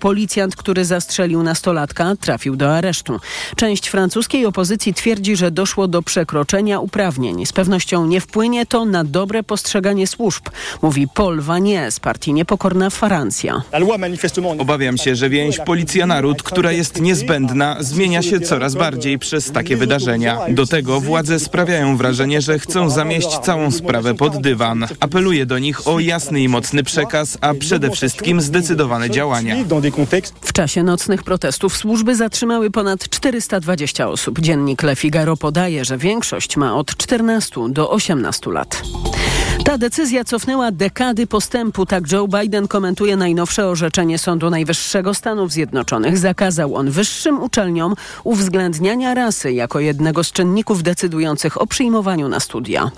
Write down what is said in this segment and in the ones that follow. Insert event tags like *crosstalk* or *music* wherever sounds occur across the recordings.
policjant, który zastrzelił nastolatka, trafił do aresztu. Część francuskiej opozycji twierdzi, że doszło do przekroczenia uprawnień. Z pewnością nie wpłynie to na dobre postrzeganie służb, mówi Paul Vanier z partii Niepokorna Francja. Obawiam się, że więź policja-naród, która jest niezbędna, zmienia się coraz bardziej przez takie wydarzenia. Do tego władze sprawiają wrażenie, że chcą zamieść całą sprawę pod dywan. Apeluję do nich o jasny i mocny przekaz, a przede wszystkim zdecydowane działania. W czasie nocnych protestów służby zatrzymały ponad 420 osób. Dziennik Le Figaro podaje, że większość ma od 14 do 18 lat. Ta decyzja cofnęła dekady postępu, tak Joe Biden komentuje najnowsze orzeczenie Sądu Najwyższego Stanów Zjednoczonych. Zakazał on wyższym uczelniom uwzględniania rasy jako jednego z czynników decydujących o przyjmowaniu na studia.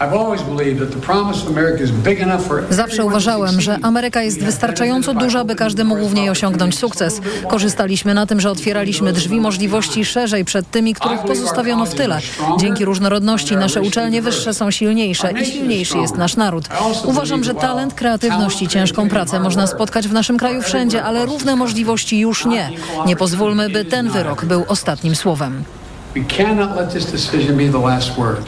Zawsze uważałem, że Ameryka jest wystarczająco duża, by każdy mógł w niej osiągnąć sukces. Korzystaliśmy na tym, że otwieraliśmy drzwi możliwości szerzej przed tymi, których pozostawiono w tyle. Dzięki różnorodności nasze uczelnie wyższe są silniejsze i silniejszy jest nasz naród. Uważam, że talent, kreatywność i ciężką pracę można spotkać w naszym kraju wszędzie, ale równe możliwości już nie. Nie pozwólmy, by ten wyrok był ostatnim słowem.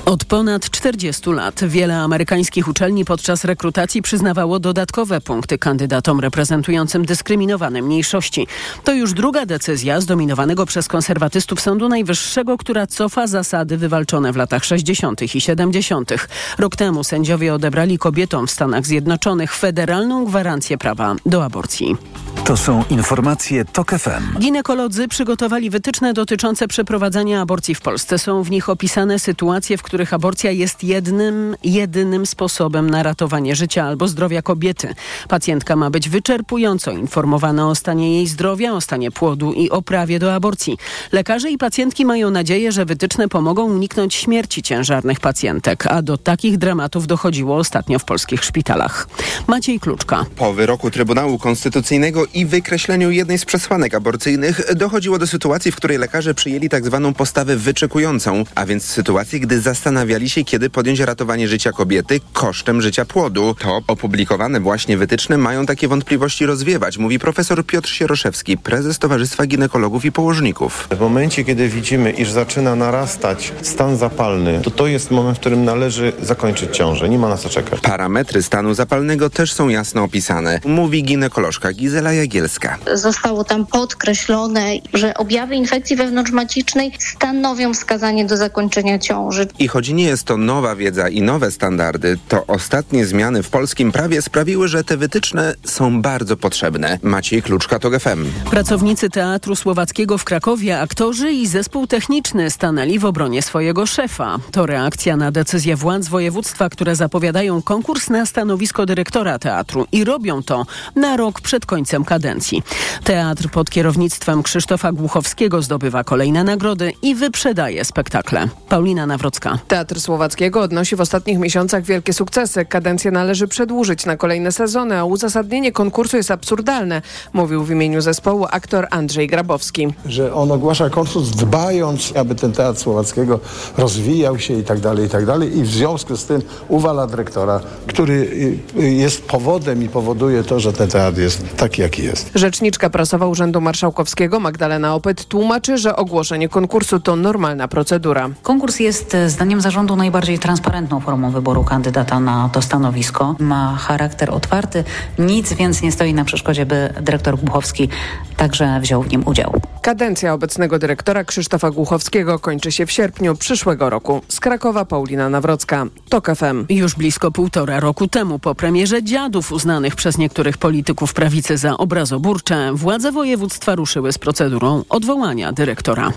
Od ponad 40 lat wiele amerykańskich uczelni podczas rekrutacji przyznawało dodatkowe punkty kandydatom reprezentującym dyskryminowane mniejszości. To już druga decyzja zdominowanego przez konserwatystów Sądu Najwyższego, która cofa zasady wywalczone w latach 60. i 70. Rok temu sędziowie odebrali kobietom w Stanach Zjednoczonych federalną gwarancję prawa do aborcji. To są informacje TOK FM. Ginekolodzy przygotowali wytyczne dotyczące przeprowadzania aborcji w Polsce. Są w nich opisane sytuacje, w których aborcja jest jednym, jedynym sposobem na ratowanie życia albo zdrowia kobiety. Pacjentka ma być wyczerpująco informowana o stanie jej zdrowia, o stanie płodu i o prawie do aborcji. Lekarze i pacjentki mają nadzieję, że wytyczne pomogą uniknąć śmierci ciężarnych pacjentek, a do takich dramatów dochodziło ostatnio w polskich szpitalach. Maciej Kluczka. Po wyroku Trybunału Konstytucyjnego i wykreśleniu jednej z przesłanek aborcyjnych dochodziło do sytuacji, w której lekarze przyjęli tak zwaną postawę wyczekującą, a więc sytuacji, gdy zastanawiali się, kiedy podjąć ratowanie życia kobiety kosztem życia płodu. To opublikowane właśnie wytyczne mają takie wątpliwości rozwiewać, mówi profesor Piotr Sieroszewski, prezes Towarzystwa Ginekologów i Położników. W momencie, kiedy widzimy, iż zaczyna narastać stan zapalny, to to jest moment, w którym należy zakończyć ciążę. Nie ma na co czekać. Parametry stanu zapalnego też są jasno opisane, mówi ginekolożka Gizela Jagielska. Zostało tam podkreślone, że objawy infekcji wewnątrzmacicznej stanowią wskazanie do zakończenia ciąży. I choć nie jest to nowa wiedza i nowe standardy, to ostatnie zmiany w polskim prawie sprawiły, że te wytyczne są bardzo potrzebne. Maciej Kluczka, to FM. Pracownicy Teatru Słowackiego w Krakowie, aktorzy i zespół techniczny stanęli w obronie swojego szefa. To reakcja na decyzję władz województwa, które zapowiadają konkurs na stanowisko dyrektora teatru i robią to na rok przed końcem kadencji. Teatr pod kierownictwem Krzysztofa Głuchowskiego zdobywa kolejne nagrody i wyprzedaje spektakle. Paulina Nawrocka. Teatr Słowackiego odnosi w ostatnich miesiącach wielkie sukcesy. Kadencję należy przedłużyć na kolejne sezony, a uzasadnienie konkursu jest absurdalne, mówił w imieniu zespołu aktor Andrzej Grabowski. Że on ogłasza konkurs dbając, aby ten Teatr Słowackiego rozwijał się i tak dalej, i tak dalej. I w związku z tym uwala dyrektora, który jest powodem i powoduje to, że ten teatr jest taki, jaki jest. Rzeczniczka prasowa Urzędu Marszałkowskiego Magdalena Opyt tłumaczy, że ogłoszenie konkursu to normalna procedura. Konkurs jest zdaniem zarządu najbardziej transparentną formą wyboru kandydata na to stanowisko. Ma charakter otwarty, nic więc nie stoi na przeszkodzie, by dyrektor Głuchowski także wziął w nim udział. Kadencja obecnego dyrektora Krzysztofa Głuchowskiego kończy się w sierpniu przyszłego roku. Z Krakowa Paulina Nawrocka, TOK FM. Już blisko półtora roku temu po premierze dziadów uznanych przez niektórych polityków prawicy za obrazoburcze, władze województwa ruszyły z procedurą odwołania dyrektora.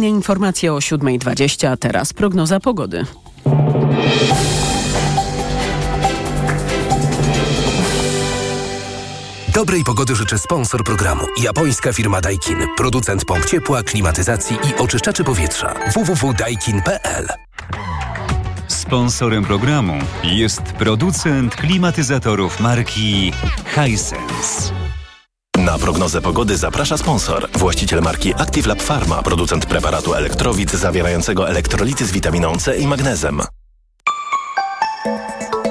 Kolejne informacje o 7.20, a teraz prognoza pogody. Dobrej pogody życzę sponsor programu. Japońska firma Daikin. Producent pomp ciepła, klimatyzacji i oczyszczaczy powietrza. www.daikin.pl Sponsorem programu jest producent klimatyzatorów marki Hisense. Na prognozę pogody zaprasza sponsor. Właściciel marki Active Lab Pharma, producent preparatu elektrowid zawierającego elektrolity z witaminą C i magnezem.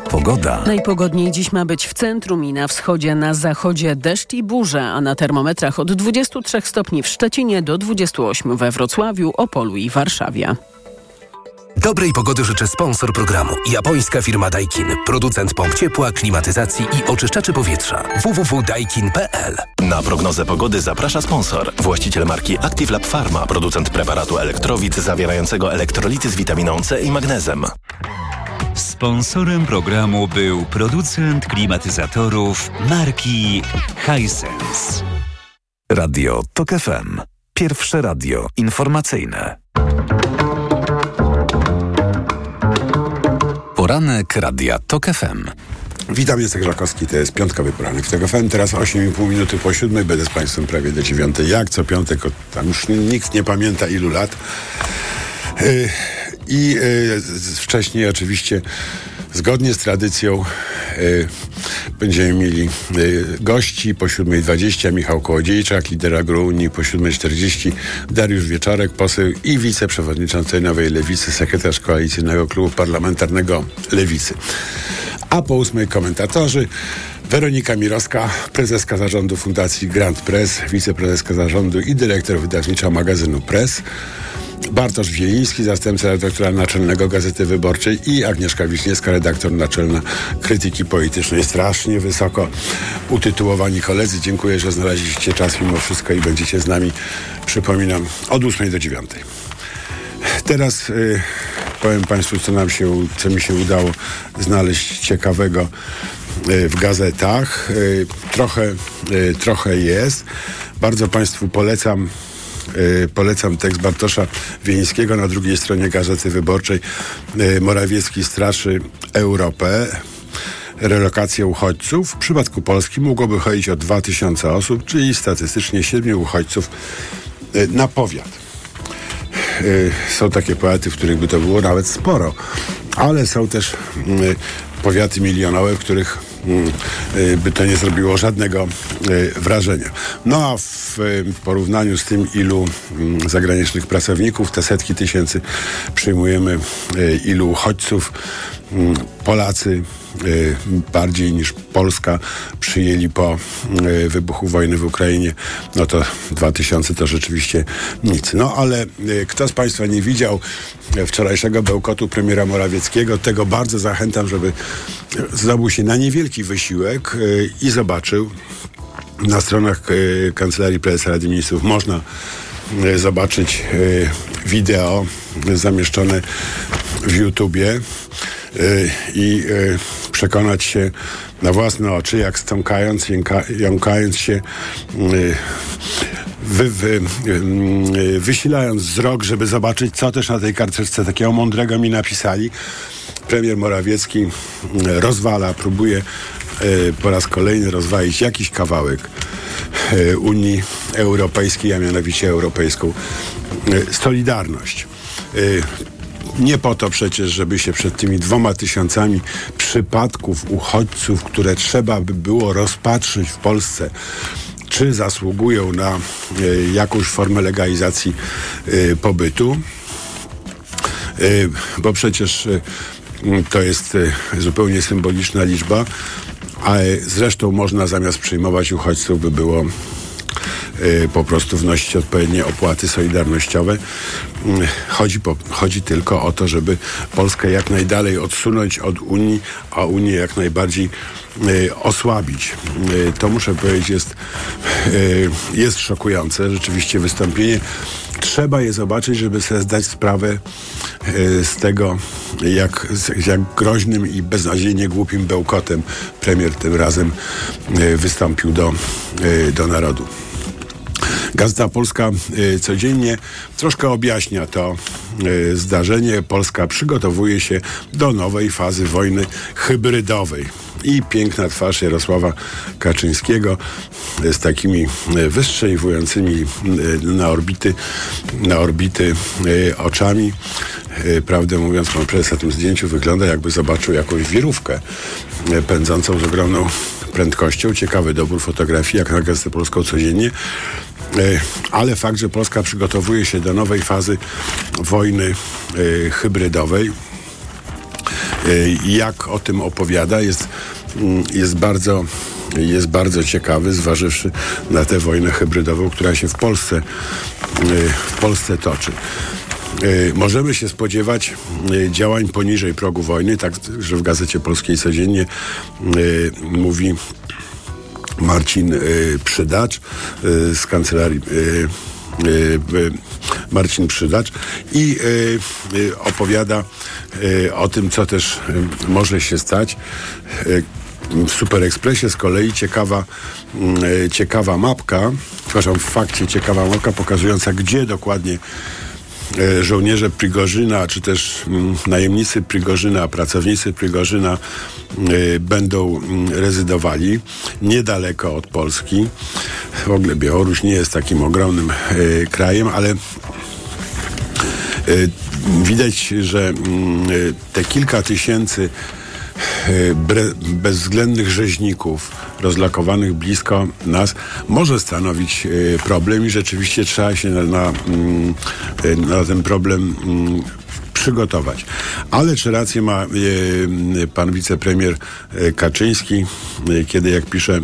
Pogoda. Najpogodniej dziś ma być w centrum i na wschodzie, na zachodzie deszcz i burze, a na termometrach od 23 stopni w Szczecinie do 28 we Wrocławiu, Opolu i Warszawie. Dobrej pogody życzę sponsor programu. Japońska firma Daikin. Producent pomp ciepła, klimatyzacji i oczyszczaczy powietrza. www.daikin.pl Na prognozę pogody zaprasza sponsor. Właściciel marki Active Lab Pharma. Producent preparatu elektrowid zawierającego elektrolity z witaminą C i magnezem. Sponsorem programu był producent klimatyzatorów marki Hisense. Radio TOK FM. Pierwsze radio informacyjne. Poranek Radia TOK FM. Witam, jestem Grzakowski, to jest piątkowy poranek w tego FM. Teraz 8,5 minuty po siódmej, będę z Państwem prawie do dziewiątej. Jak co piątek, tam już nikt nie pamięta ilu lat. Yy, I yy, wcześniej oczywiście zgodnie z tradycją yy, będziemy mieli gości po 7.20 Michał Kołodziejczak, lider Agrounii po 7.40 Dariusz Wieczorek, poseł i wiceprzewodniczący Nowej Lewicy, sekretarz Koalicyjnego Klubu Parlamentarnego Lewicy. A po ósmej komentatorzy Weronika Mirowska, prezeska zarządu Fundacji Grand Press, wiceprezeska zarządu i dyrektor wydawnicza magazynu Press. Bartosz Wieliński, zastępca redaktora naczelnego Gazety Wyborczej i Agnieszka Wiśniewska, redaktor naczelna Krytyki Politycznej. Strasznie wysoko utytułowani koledzy. Dziękuję, że znaleźliście czas mimo wszystko i będziecie z nami, przypominam, od 8 do 9. Teraz y, powiem Państwu, co nam się, co mi się udało znaleźć ciekawego y, w gazetach. Y, trochę, y, trochę jest. Bardzo Państwu polecam polecam tekst Bartosza Wieńskiego na drugiej stronie Gazety Wyborczej. Morawiecki straszy Europę. Relokację uchodźców. W przypadku Polski mogłoby chodzić o 2000 osób, czyli statystycznie 7 uchodźców na powiat. Są takie powiaty, w których by to było nawet sporo, ale są też powiaty milionowe, w których by to nie zrobiło żadnego wrażenia. No a w porównaniu z tym, ilu zagranicznych pracowników, te setki tysięcy przyjmujemy, ilu uchodźców, Polacy bardziej niż Polska przyjęli po wybuchu wojny w Ukrainie, no to 2000 to rzeczywiście nic. No ale kto z Państwa nie widział wczorajszego bełkotu premiera Morawieckiego, tego bardzo zachęcam, żeby zdobył się na niewielki wysiłek i zobaczył na stronach Kancelarii Prezesa Rady Ministrów. Można zobaczyć wideo zamieszczone w YouTubie i przekonać się na własne oczy, jak stąkając, jąkając się, wy, wy, wysilając wzrok, żeby zobaczyć, co też na tej karteczce takiego mądrego mi napisali. Premier Morawiecki rozwala, próbuje po raz kolejny rozwalić jakiś kawałek Unii Europejskiej, a mianowicie Europejską Solidarność. Nie po to przecież, żeby się przed tymi dwoma tysiącami przypadków uchodźców, które trzeba by było rozpatrzyć w Polsce, czy zasługują na e, jakąś formę legalizacji e, pobytu, e, bo przecież to jest zupełnie symboliczna liczba, a zresztą można zamiast przyjmować uchodźców by było po prostu wnosić odpowiednie opłaty solidarnościowe. Chodzi, po, chodzi tylko o to, żeby Polskę jak najdalej odsunąć od Unii, a Unię jak najbardziej y, osłabić. Y, to muszę powiedzieć jest, y, jest szokujące. Rzeczywiście wystąpienie. Trzeba je zobaczyć, żeby sobie zdać sprawę z tego, jak, jak groźnym i beznadziejnie głupim bełkotem premier tym razem wystąpił do, do narodu. Gazeta Polska y, codziennie troszkę objaśnia to y, zdarzenie. Polska przygotowuje się do nowej fazy wojny hybrydowej. I piękna twarz Jarosława Kaczyńskiego z takimi y, wystrzeliwującymi na orbity, na orbity oczami. Prawdę mówiąc, pan prezes na tym zdjęciu wygląda jakby zobaczył jakąś wirówkę pędzącą z ogromną prędkością. Ciekawy dobór fotografii, jak na Gazetę Polską codziennie. Ale fakt, że Polska przygotowuje się do nowej fazy wojny hybrydowej, jak o tym opowiada, jest, mm, jest bardzo jest bardzo ciekawy, zważywszy na tę wojnę hybrydową, która się w Polsce, w Polsce toczy. Możemy się spodziewać działań poniżej progu wojny, tak że w Gazecie Polskiej codziennie mówi Marcin Przydacz z kancelarii Marcin Przydacz i opowiada o tym, co też może się stać. W Super Expressie z kolei ciekawa, ciekawa mapka, przepraszam, w fakcie ciekawa mapka pokazująca, gdzie dokładnie żołnierze Prigorzyna, czy też najemnicy Prigorzyna, pracownicy Prigorzyna będą rezydowali niedaleko od Polski. W ogóle Białoruś nie jest takim ogromnym krajem, ale widać, że te kilka tysięcy bezwzględnych rzeźników rozlokowanych blisko nas może stanowić problem i rzeczywiście trzeba się na, na, na ten problem przygotować. Ale czy rację ma pan wicepremier Kaczyński, kiedy jak pisze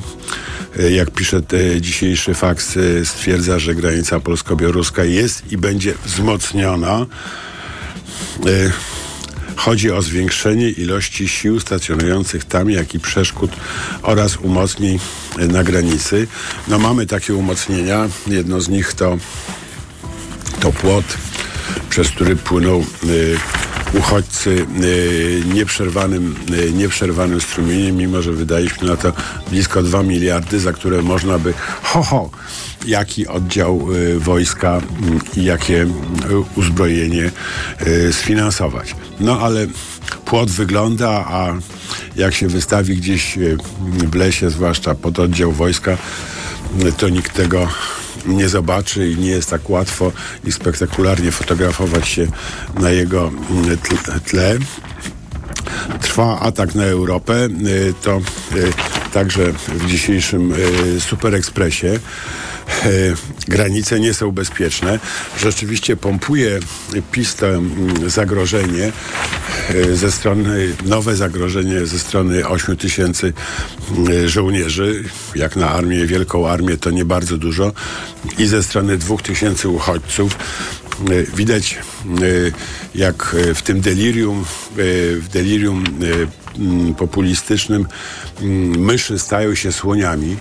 jak pisze dzisiejszy faks, stwierdza, że granica polsko-białoruska jest i będzie wzmocniona. Chodzi o zwiększenie ilości sił stacjonujących tam, jak i przeszkód oraz umocnień na granicy. No mamy takie umocnienia. Jedno z nich to, to płot, przez który płyną y, uchodźcy y, nieprzerwanym, y, nieprzerwanym strumieniem, mimo że wydaliśmy na to blisko 2 miliardy, za które można by ho, ho jaki oddział y, wojska y, i jakie y, uzbrojenie sfinansować. No ale płot wygląda, a jak się wystawi gdzieś w lesie, zwłaszcza pod oddział wojska, to nikt tego nie zobaczy i nie jest tak łatwo i spektakularnie fotografować się na jego tle. Trwa atak na Europę. To także w dzisiejszym Super Expressie. Granice nie są bezpieczne. Rzeczywiście pompuje PiS to zagrożenie ze strony, nowe zagrożenie ze strony 8 tysięcy żołnierzy. Jak na armię, wielką armię to nie bardzo dużo. I ze strony 2 tysięcy uchodźców. Widać, jak w tym delirium, w delirium populistycznym myszy stają się słoniami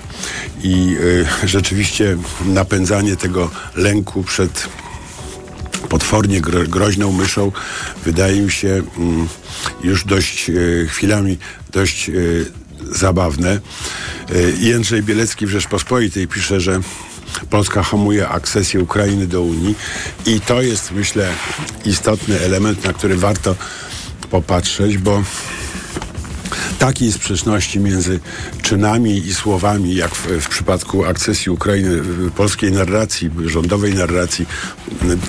i rzeczywiście napędzanie tego lęku przed potwornie gro, groźną myszą wydaje mi się już dość chwilami dość zabawne. Jędrzej Bielecki w Rzeczpospolitej pisze, że Polska hamuje akcesję Ukrainy do Unii i to jest, myślę, istotny element, na który warto popatrzeć, bo takiej sprzeczności między czynami i słowami, jak w, w, przypadku akcesji Ukrainy, polskiej narracji, rządowej narracji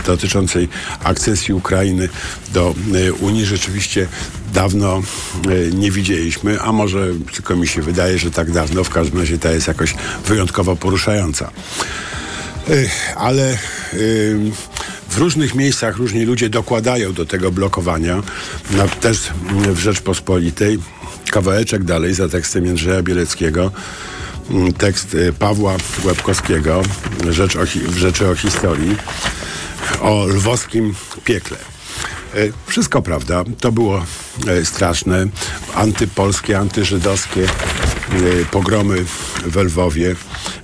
dotyczącej akcesji Ukrainy do Unii, rzeczywiście dawno nie widzieliśmy, a może tylko mi się wydaje, że tak dawno, w każdym razie ta jest jakoś wyjątkowo poruszająca. Ale w różnych miejscach różni ludzie dokładają do tego blokowania. No, też w Rzeczpospolitej kawałeczek dalej za tekstem Jędrzeja Bieleckiego tekst Pawła Łebkowskiego Rzecz o, Rzeczy o historii o lwowskim piekle. Wszystko prawda, to było straszne, antypolskie, antyżydowskie pogromy w Lwowie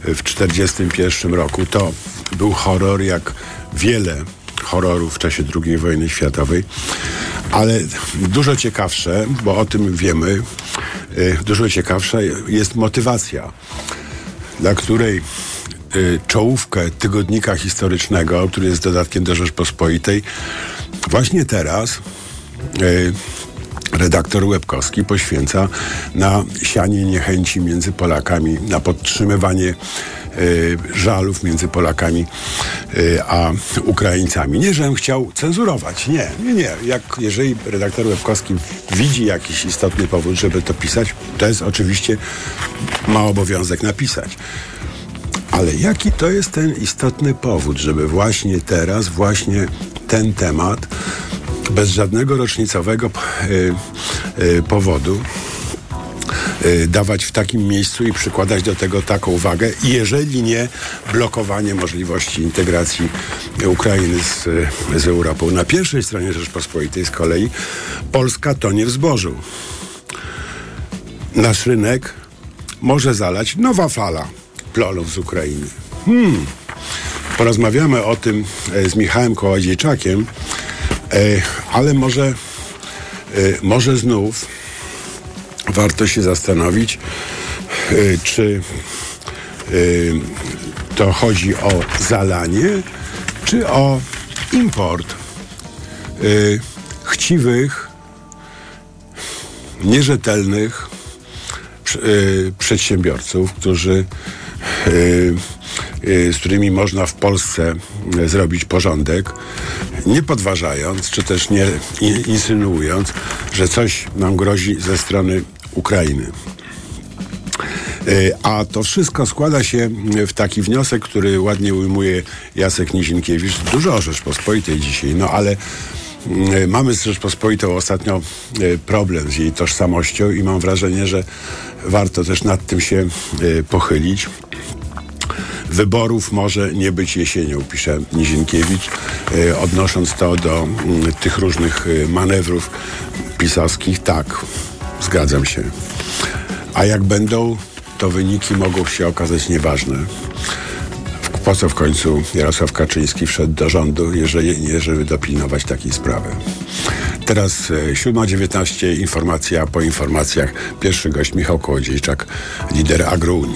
w 1941 roku. To był horror jak wiele horrorów w czasie II wojny światowej, ale dużo ciekawsze, bo o tym wiemy, dużo ciekawsza jest motywacja, dla której czołówkę tygodnika historycznego, który jest dodatkiem do Rzeczpospolitej, właśnie teraz redaktor Łebkowski poświęca na sianie niechęci między Polakami, na podtrzymywanie y, żalów między Polakami y, a Ukraińcami. Nie, żebym chciał cenzurować. Nie, nie, nie. Jak, jeżeli redaktor Łebkowski widzi jakiś istotny powód, żeby to pisać, to jest oczywiście, ma obowiązek napisać. Ale jaki to jest ten istotny powód, żeby właśnie teraz, właśnie ten temat bez żadnego rocznicowego y, y, powodu dawać w takim miejscu i przykładać do tego taką wagę, jeżeli nie blokowanie możliwości integracji Ukrainy z, z Europą. Na pierwszej stronie Rzeczpospolitej z kolei Polska tonie w zbożu. Nasz rynek może zalać nowa fala plonów z Ukrainy. Hmm. Porozmawiamy o tym e, z Michałem Kołodziejczakiem, e, ale może, e, może znów warto się zastanowić, czy to chodzi o zalanie, czy o import chciwych, nierzetelnych przedsiębiorców, którzy z którymi można w Polsce zrobić porządek, nie podważając, czy też nie insynuując, że coś nam grozi ze strony Ukrainy. A to wszystko składa się w taki wniosek, który ładnie ujmuje Jacek Nizinkiewicz. Dużo o Rzeczpospolitej dzisiaj, no ale mamy z Rzeczpospolitą ostatnio problem z jej tożsamością i mam wrażenie, że warto też nad tym się pochylić. Wyborów może nie być jesienią, pisze Nizinkiewicz, e, odnosząc to do m, tych różnych e, manewrów pisowskich. Tak, zgadzam się. A jak będą, to wyniki mogą się okazać nieważne. Po co w końcu Jarosław Kaczyński wszedł do rządu, jeżeli nie, żeby dopilnować takiej sprawy. Teraz e, 7.19, informacja po informacjach. Pierwszy gość Michał Kołodziejczak, lider Agrounii.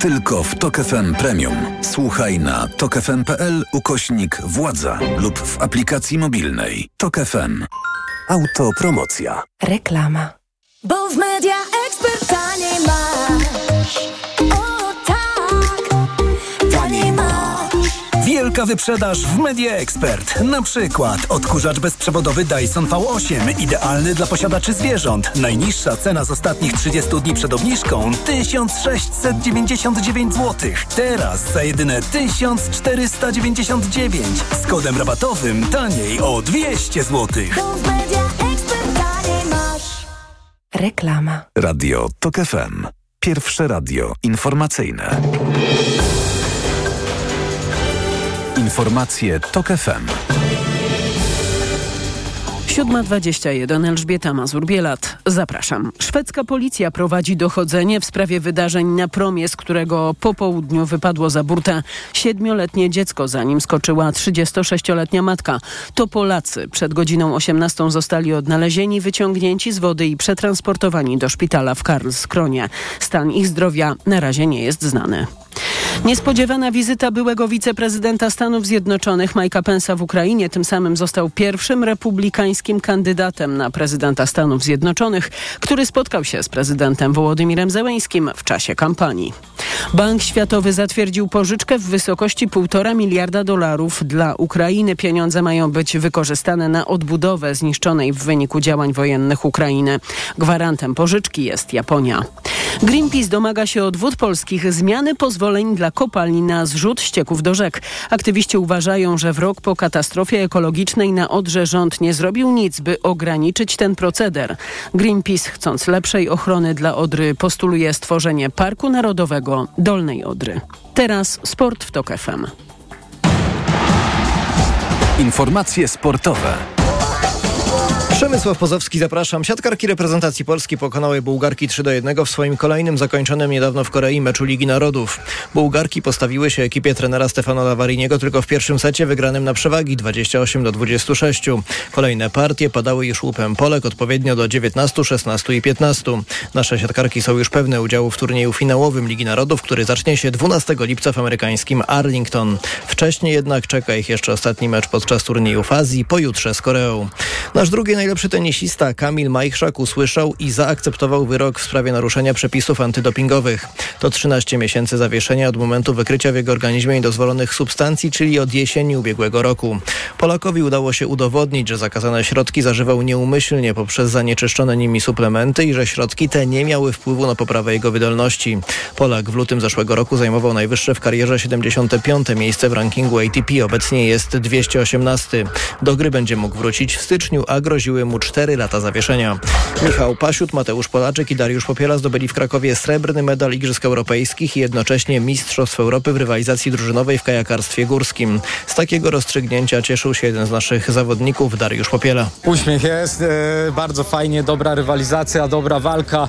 Tylko w TOK FM Premium. Słuchaj na tokefm.pl ukośnik władza lub w aplikacji mobilnej. TOK FM. Autopromocja. Reklama. Bo w Media Wielka wyprzedaż w Media Expert. Na przykład odkurzacz bezprzewodowy Dyson V8, idealny dla posiadaczy zwierząt. Najniższa cena z ostatnich 30 dni przed obniżką 1699 zł. Teraz za jedyne 1499. Z kodem rabatowym taniej o 200 zł. Reklama. Radio TOK FM. Pierwsze radio informacyjne. Informacje TOK FM. 7.21 Elżbieta Mazur-Bielat. Zapraszam. Szwedzka policja prowadzi dochodzenie w sprawie wydarzeń na promie, z którego po południu wypadło za burtę siedmioletnie dziecko, zanim skoczyła 36-letnia matka. To Polacy. Przed godziną 18 zostali odnalezieni, wyciągnięci z wody i przetransportowani do szpitala w Karlskronie. Stan ich zdrowia na razie nie jest znany. Niespodziewana wizyta byłego wiceprezydenta Stanów Zjednoczonych Mike'a Pence'a w Ukrainie tym samym został pierwszym republikańskim kandydatem na prezydenta Stanów Zjednoczonych, który spotkał się z prezydentem Wołodymirem Zełeńskim w czasie kampanii. Bank Światowy zatwierdził pożyczkę w wysokości 1,5 miliarda dolarów dla Ukrainy. Pieniądze mają być wykorzystane na odbudowę zniszczonej w wyniku działań wojennych Ukrainy. Gwarantem pożyczki jest Japonia. Greenpeace domaga się od wód polskich zmiany pozwoleń dla kopalni na zrzut ścieków do rzek. Aktywiści uważają, że w rok po katastrofie ekologicznej na Odrze rząd nie zrobił nic, by ograniczyć ten proceder. Greenpeace, chcąc lepszej ochrony dla Odry, postuluje stworzenie Parku Narodowego Dolnej Odry. Teraz sport w TOK FM. Informacje sportowe. Przemysław Pozowski, zapraszam. Siatkarki reprezentacji Polski pokonały Bułgarki 3 do 1 w swoim kolejnym zakończonym niedawno w Korei meczu Ligi Narodów. Bułgarki postawiły się ekipie trenera Stefano Lavariniego tylko w pierwszym secie wygranym na przewagi 28 do 26. Kolejne partie padały już łupem Polek odpowiednio do 19, 16 i 15. Nasze siatkarki są już pewne udziału w turnieju finałowym Ligi Narodów, który zacznie się 12 lipca w amerykańskim Arlington. Wcześniej jednak czeka ich jeszcze ostatni mecz podczas turnieju w Azji, pojutrze z Koreą. Nasz drugi najlepszy tenisista Kamil Majchrzak usłyszał i zaakceptował wyrok w sprawie naruszenia przepisów antydopingowych. To 13 miesięcy zawieszenia od momentu wykrycia w jego organizmie niedozwolonych substancji, czyli od jesieni ubiegłego roku. Polakowi udało się udowodnić, że zakazane środki zażywał nieumyślnie poprzez zanieczyszczone nimi suplementy i że środki te nie miały wpływu na poprawę jego wydolności. Polak w lutym zeszłego roku zajmował najwyższe w karierze 75. miejsce w rankingu ATP. Obecnie jest 218. Do gry będzie mógł wrócić w styczniu, a groziły mu 4 lata zawieszenia. Michał Pasiut, Mateusz Polaczek i Dariusz Popiela zdobyli w Krakowie srebrny medal Igrzysk Europejskich i jednocześnie Mistrzostw Europy w rywalizacji drużynowej w kajakarstwie górskim. Z takiego rozstrzygnięcia cieszył się jeden z naszych zawodników, Dariusz Popiela. Uśmiech jest, e, bardzo fajnie, dobra rywalizacja, dobra walka.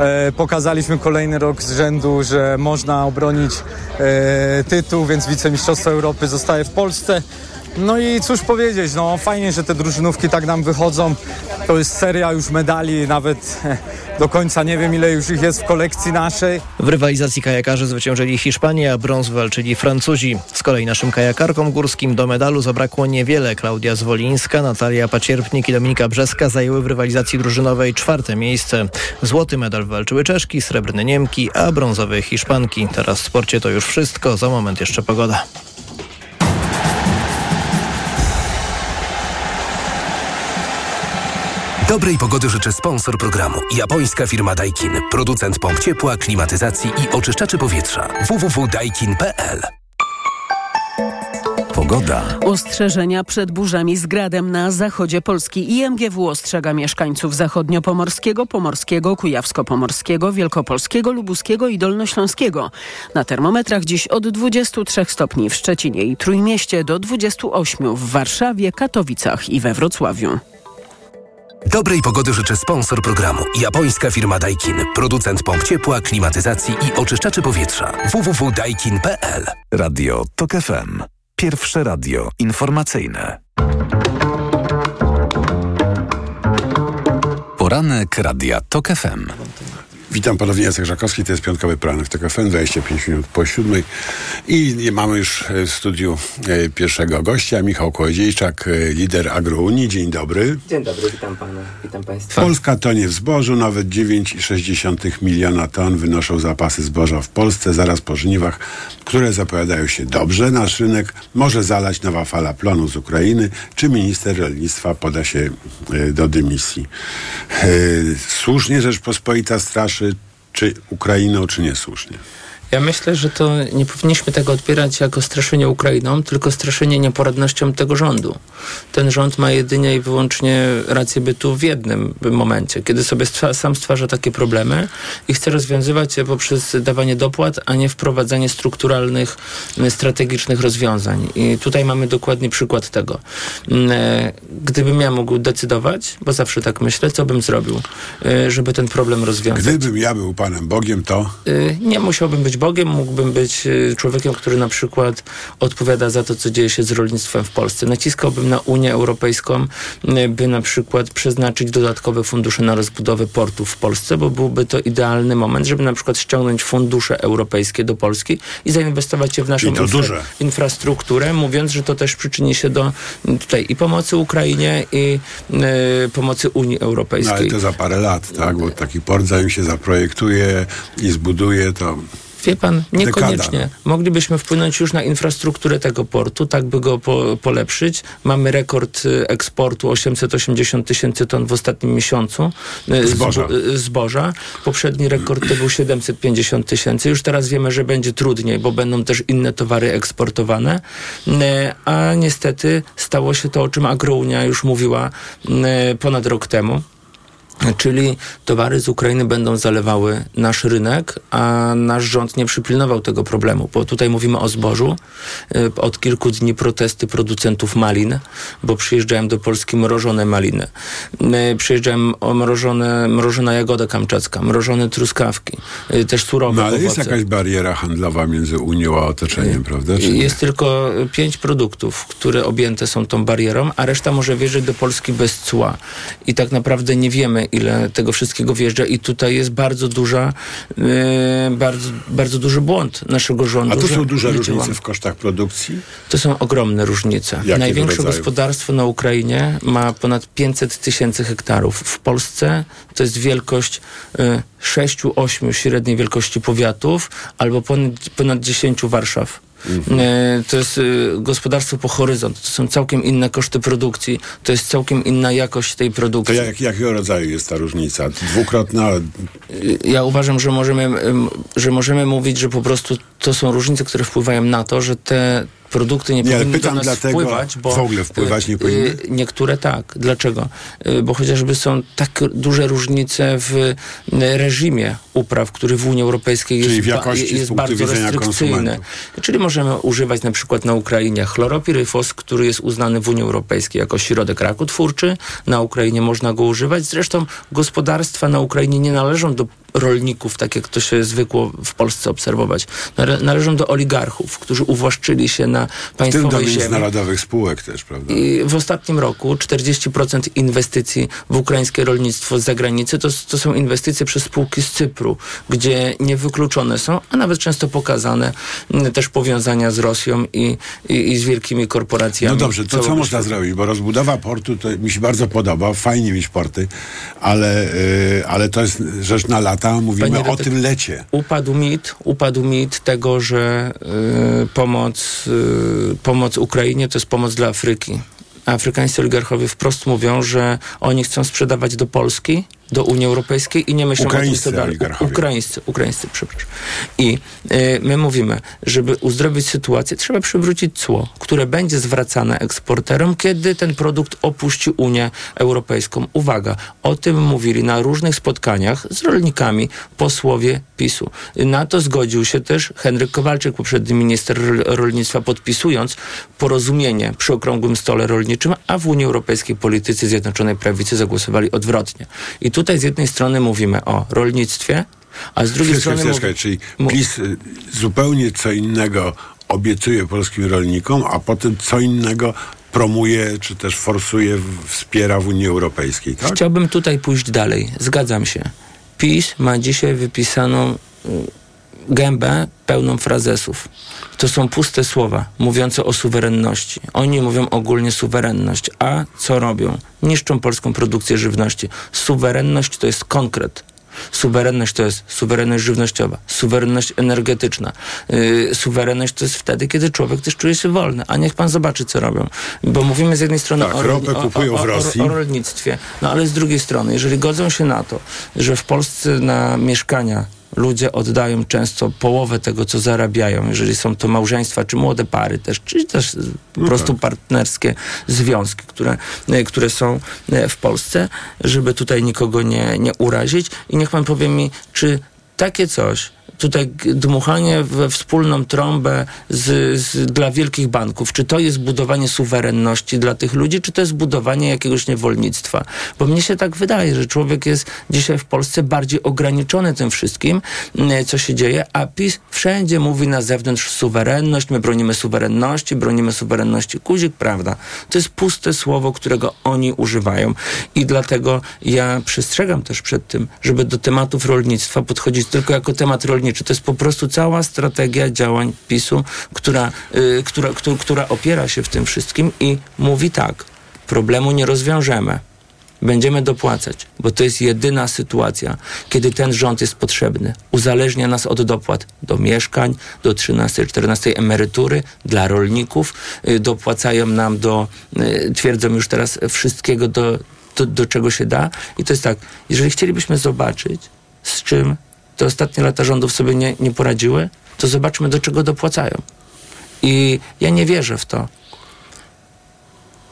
E, pokazaliśmy kolejny rok z rzędu, że można obronić e, tytuł, więc wicemistrzostwo Europy zostaje w Polsce. No i cóż powiedzieć, no fajnie, że te drużynówki tak nam wychodzą. To jest seria już medali, nawet e, do końca nie wiem ile już ich jest w kolekcji naszej. W rywalizacji kajakarzy zwyciężyli Hiszpanie, a brąz walczyli Francuzi. Z kolei naszym kajakarkom górskim do medalu zabrakło niewiele. Klaudia Zwolińska, Natalia Pacierpnik i Dominika Brzeska zajęły w rywalizacji drużynowej czwarte miejsce. Złoty medal walczyły Czeszki, srebrny Niemki, a brązowy Hiszpanki. Teraz w sporcie to już wszystko. Za moment jeszcze pogoda. Dobrej pogody życzy sponsor programu. Japońska firma Daikin. Producent pomp ciepła, klimatyzacji i oczyszczaczy powietrza. www.daikin.pl Pogoda. Ostrzeżenia przed burzami z gradem na zachodzie Polski. IMGW ostrzega mieszkańców zachodnio-pomorskiego, pomorskiego, kujawsko-pomorskiego, wielkopolskiego, lubuskiego i dolnośląskiego. Na termometrach dziś od 23 stopni w Szczecinie i Trójmieście do 28 w Warszawie, Katowicach i we Wrocławiu. Dobrej pogody życzy sponsor programu. Japońska firma Daikin. Producent pomp ciepła, klimatyzacji i oczyszczaczy powietrza. www.daikin.pl Radio TOK FM. Pierwsze radio informacyjne. Poranek Radia TOK FM. Witam ponownie, Jacek Żakowski, to jest piątkowy poranek TOK FM, 25 minut po siódmej i mamy już w studiu e, pierwszego gościa, Michał Kołodziejczak, e, lider Agrounii. Dzień dobry. Dzień dobry, witam pana, witam państwa. Polska tonie w zbożu, nawet 9,6 miliona ton wynoszą zapasy zboża w Polsce zaraz po żniwach, które zapowiadają się dobrze. Nasz rynek może zalać nowa fala plonu z Ukrainy. Czy minister rolnictwa poda się e, do dymisji? E, Słusznie Rzeczpospolita straszy czy Ukrainą, czy niesłusznie? Ja myślę, że to nie powinniśmy tego odbierać jako straszenie Ukrainą, tylko straszenie nieporadnością tego rządu. Ten rząd ma jedynie i wyłącznie rację bytu w jednym momencie, kiedy sobie stwa sam stwarza takie problemy i chce rozwiązywać je poprzez dawanie dopłat, a nie wprowadzanie strukturalnych, m, strategicznych rozwiązań. I tutaj mamy dokładnie przykład tego. Mm, e, Gdybym ja mógł decydować, bo zawsze tak myślę, co bym zrobił, e, żeby ten problem rozwiązać. Gdybym ja był Panem Bogiem, to... Y, Nie musiałbym być Bogiem, mógłbym być y, człowiekiem, który na przykład odpowiada za to, co dzieje się z rolnictwem w Polsce. Naciskałbym na Unię Europejską, y, by na przykład przeznaczyć dodatkowe fundusze na rozbudowę portów w Polsce, bo byłby to idealny moment, żeby na przykład ściągnąć fundusze europejskie do Polski i zainwestować je w naszą I to duże. infrastrukturę, mówiąc, że to też przyczyni się do tutaj i pomocy Ukrainie, i y, pomocy Unii No, Europejskiej. ale to za parę lat, tak? Bo taki port zanim się zaprojektuje i zbuduje, to... Wie pan, niekoniecznie. Dekada, Moglibyśmy wpłynąć już na infrastrukturę tego portu, tak by go po, polepszyć. Mamy rekord y, eksportu 880 tysięcy ton w ostatnim miesiącu y, Zboża. zbo- y, zboża. Poprzedni rekord to był 750 tysięcy. Już teraz wiemy, że będzie trudniej, bo będą też inne towary eksportowane. A niestety stało się to, o czym Agrounia już mówiła ponad rok temu Czyli towary z Ukrainy będą zalewały nasz rynek, a nasz rząd nie przypilnował tego problemu, bo tutaj mówimy o zbożu. Y, Od kilku dni protesty producentów malin, bo przyjeżdżają do Polski mrożone maliny. Y, Przyjeżdżają o mrożone, mrożona jagoda kamczacka, mrożone truskawki, y, też surowe No ale jest owoce. jakaś bariera handlowa między Unią a otoczeniem, prawda? Czy nie? Jest tylko pięć produktów, które objęte są tą barierą, a reszta może wjeżdżać do Polski bez cła. I tak naprawdę nie wiemy, ile tego wszystkiego wjeżdża i tutaj jest bardzo duża, e, bardzo, bardzo duży błąd naszego rządu. A to są duże różnice działamy. w kosztach produkcji? To są ogromne różnice. Jakiego Największe rodzaju? gospodarstwo na Ukrainie ma ponad 500 tysięcy hektarów. W Polsce to jest wielkość y, 6-8 średniej wielkości powiatów albo ponad, ponad 10 Warszaw. Mhm. Y, To jest y, gospodarstwo po horyzont. To są całkiem inne koszty produkcji. To jest całkiem inna jakość tej To produkcji. jak, jakiego rodzaju jest ta różnica? Dwukrotna? Y, Ja uważam, że możemy, że możemy mówić, że po prostu to są różnice, które wpływają na to, że te produkty nie, Nie, powinny pytam do nas dlatego, wpływać, bo w ogóle wpływać nie y, powinny? y, Niektóre tak. Dlaczego? Y, Bo chociażby są tak duże różnice w reżimie upraw, który w Unii Europejskiej Czyli jest, w ba- jest bardzo restrykcyjny. konsumentów. Czyli możemy używać na przykład na Ukrainie chloropiryfos, który jest uznany w Unii Europejskiej jako środek rakotwórczy. Na Ukrainie można go używać. Zresztą gospodarstwa na Ukrainie nie należą do rolników, tak jak to się zwykło w Polsce obserwować. Nale- Należą do oligarchów, którzy uwłaszczyli się na W tym do państwowej ziemi. międzynarodowych spółek też, prawda? I w ostatnim roku 40% inwestycji w ukraińskie rolnictwo z zagranicy to, to są inwestycje przez spółki z Cypru, gdzie niewykluczone są, a nawet często pokazane też powiązania z Rosją i, i, i z wielkimi korporacjami. No dobrze, to co można zrobić? Bo rozbudowa portu to mi się bardzo podoba, fajnie mieć porty, ale, y, ale to jest rzecz na lata, mówimy Panie o tym lecie. Upadł mit, upadł mit tego, że y, pomoc, y, pomoc Ukrainie to jest pomoc dla Afryki. Afrykańscy oligarchowie wprost mówią, że oni chcą sprzedawać do Polski, do Unii Europejskiej i nie myślą o tym, Ukraińscy co dalej. Ukraińscy, ukraińscy, przepraszam. I y, my mówimy, żeby uzdrowić sytuację, trzeba przywrócić cło, które będzie zwracane eksporterom, kiedy ten produkt opuści Unię Europejską. Uwaga, o tym mówili na różnych spotkaniach z rolnikami posłowie PiSu. Na to zgodził się też Henryk Kowalczyk, poprzedni minister rol- rolnictwa, podpisując porozumienie przy okrągłym stole rolniczym, a w Unii Europejskiej politycy Zjednoczonej Prawicy zagłosowali odwrotnie. I tutaj z jednej strony mówimy o rolnictwie, a z drugiej strony... czyli PiS y, zupełnie co innego obiecuje polskim rolnikom, a potem co innego promuje, czy też forsuje, wspiera w Unii Europejskiej, tak? Chciałbym tutaj pójść dalej. Zgadzam się. PiS ma dzisiaj wypisaną y, gębę pełną frazesów. To są puste słowa mówiące o suwerenności. Oni mówią ogólnie suwerenność. A co robią? Niszczą polską produkcję żywności. Suwerenność to jest konkret. Suwerenność to jest suwerenność żywnościowa, suwerenność energetyczna. Yy, suwerenność to jest wtedy, kiedy człowiek też czuje się wolny. A niech pan zobaczy, co robią. Bo mówimy z jednej strony Tak, o, ropę o, kupują o, w o, Rosji. o, o rolnictwie, no ale z drugiej strony, jeżeli godzą się na to, że w Polsce na mieszkania ludzie oddają często połowę tego, co zarabiają, jeżeli są to małżeństwa, czy młode pary też, czy też e, po No prostu tak. partnerskie związki, które, e, które są e, w Polsce, żeby tutaj nikogo nie, nie urazić. I niech pan powie mi, czy takie coś, tutaj dmuchanie we wspólną trąbę z, z, dla wielkich banków, czy to jest budowanie suwerenności dla tych ludzi, czy to jest budowanie jakiegoś niewolnictwa? Bo mnie się tak wydaje, że człowiek jest dzisiaj w Polsce bardziej ograniczony tym wszystkim, m, co się dzieje, a PiS wszędzie mówi na zewnątrz suwerenność, my bronimy suwerenności, bronimy suwerenności. Kuzik, prawda? To jest puste słowo, którego oni używają i dlatego ja przestrzegam też przed tym, żeby do tematów rolnictwa podchodzić tylko jako temat rolniczy. To jest po prostu cała strategia działań PiSu, która, y, która, która, która opiera się w tym wszystkim i mówi tak, problemu nie rozwiążemy. Będziemy dopłacać, bo to jest jedyna sytuacja, kiedy ten rząd jest potrzebny. Uzależnia nas od dopłat do mieszkań, do 13-14 emerytury, dla rolników. Y, Dopłacają nam do, y, twierdzą już teraz, wszystkiego, do, do, do czego się da. I to jest tak, jeżeli chcielibyśmy zobaczyć, z czym te ostatnie lata rządów sobie nie, nie poradziły, to zobaczmy, do czego dopłacają. I ja nie wierzę w to,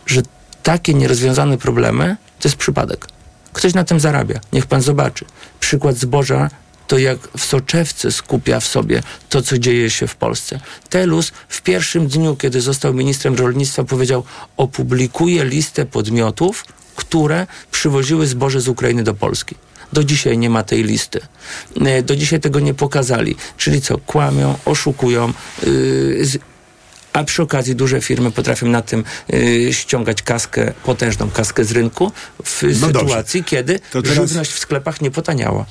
że takie nierozwiązane problemy to jest przypadek. Ktoś na tym zarabia. Niech pan zobaczy. Przykład zboża to jak w soczewce skupia w sobie to, co dzieje się w Polsce. Telus w pierwszym dniu, kiedy został ministrem rolnictwa, powiedział: opublikuję listę podmiotów, które przywoziły zboże z Ukrainy do Polski. Do dzisiaj nie ma tej listy. E, Do dzisiaj tego nie pokazali. Czyli co? Kłamią, oszukują. Yy, z- a przy okazji duże firmy potrafią na tym yy, ściągać kaskę, potężną kaskę z rynku w No dobrze. sytuacji, kiedy To teraz- żywność w sklepach nie potaniała.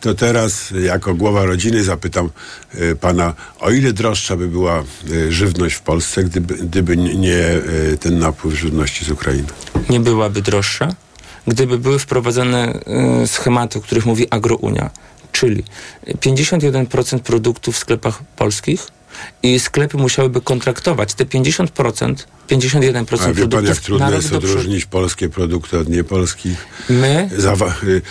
To teraz, jako głowa rodziny, zapytam e, pana, o ile droższa by była e, żywność w Polsce, gdyby, gdyby nie- e, ten napływ żywności z Ukrainy? nie byłaby droższa, gdyby były wprowadzone y, schematy, o których mówi Agrounia, czyli 51% produktów w sklepach polskich i sklepy musiałyby kontraktować. Te 50%, 51% A wie pan, jak trudno jest odróżnić polskie produkty od niepolskich? My Zawa- y,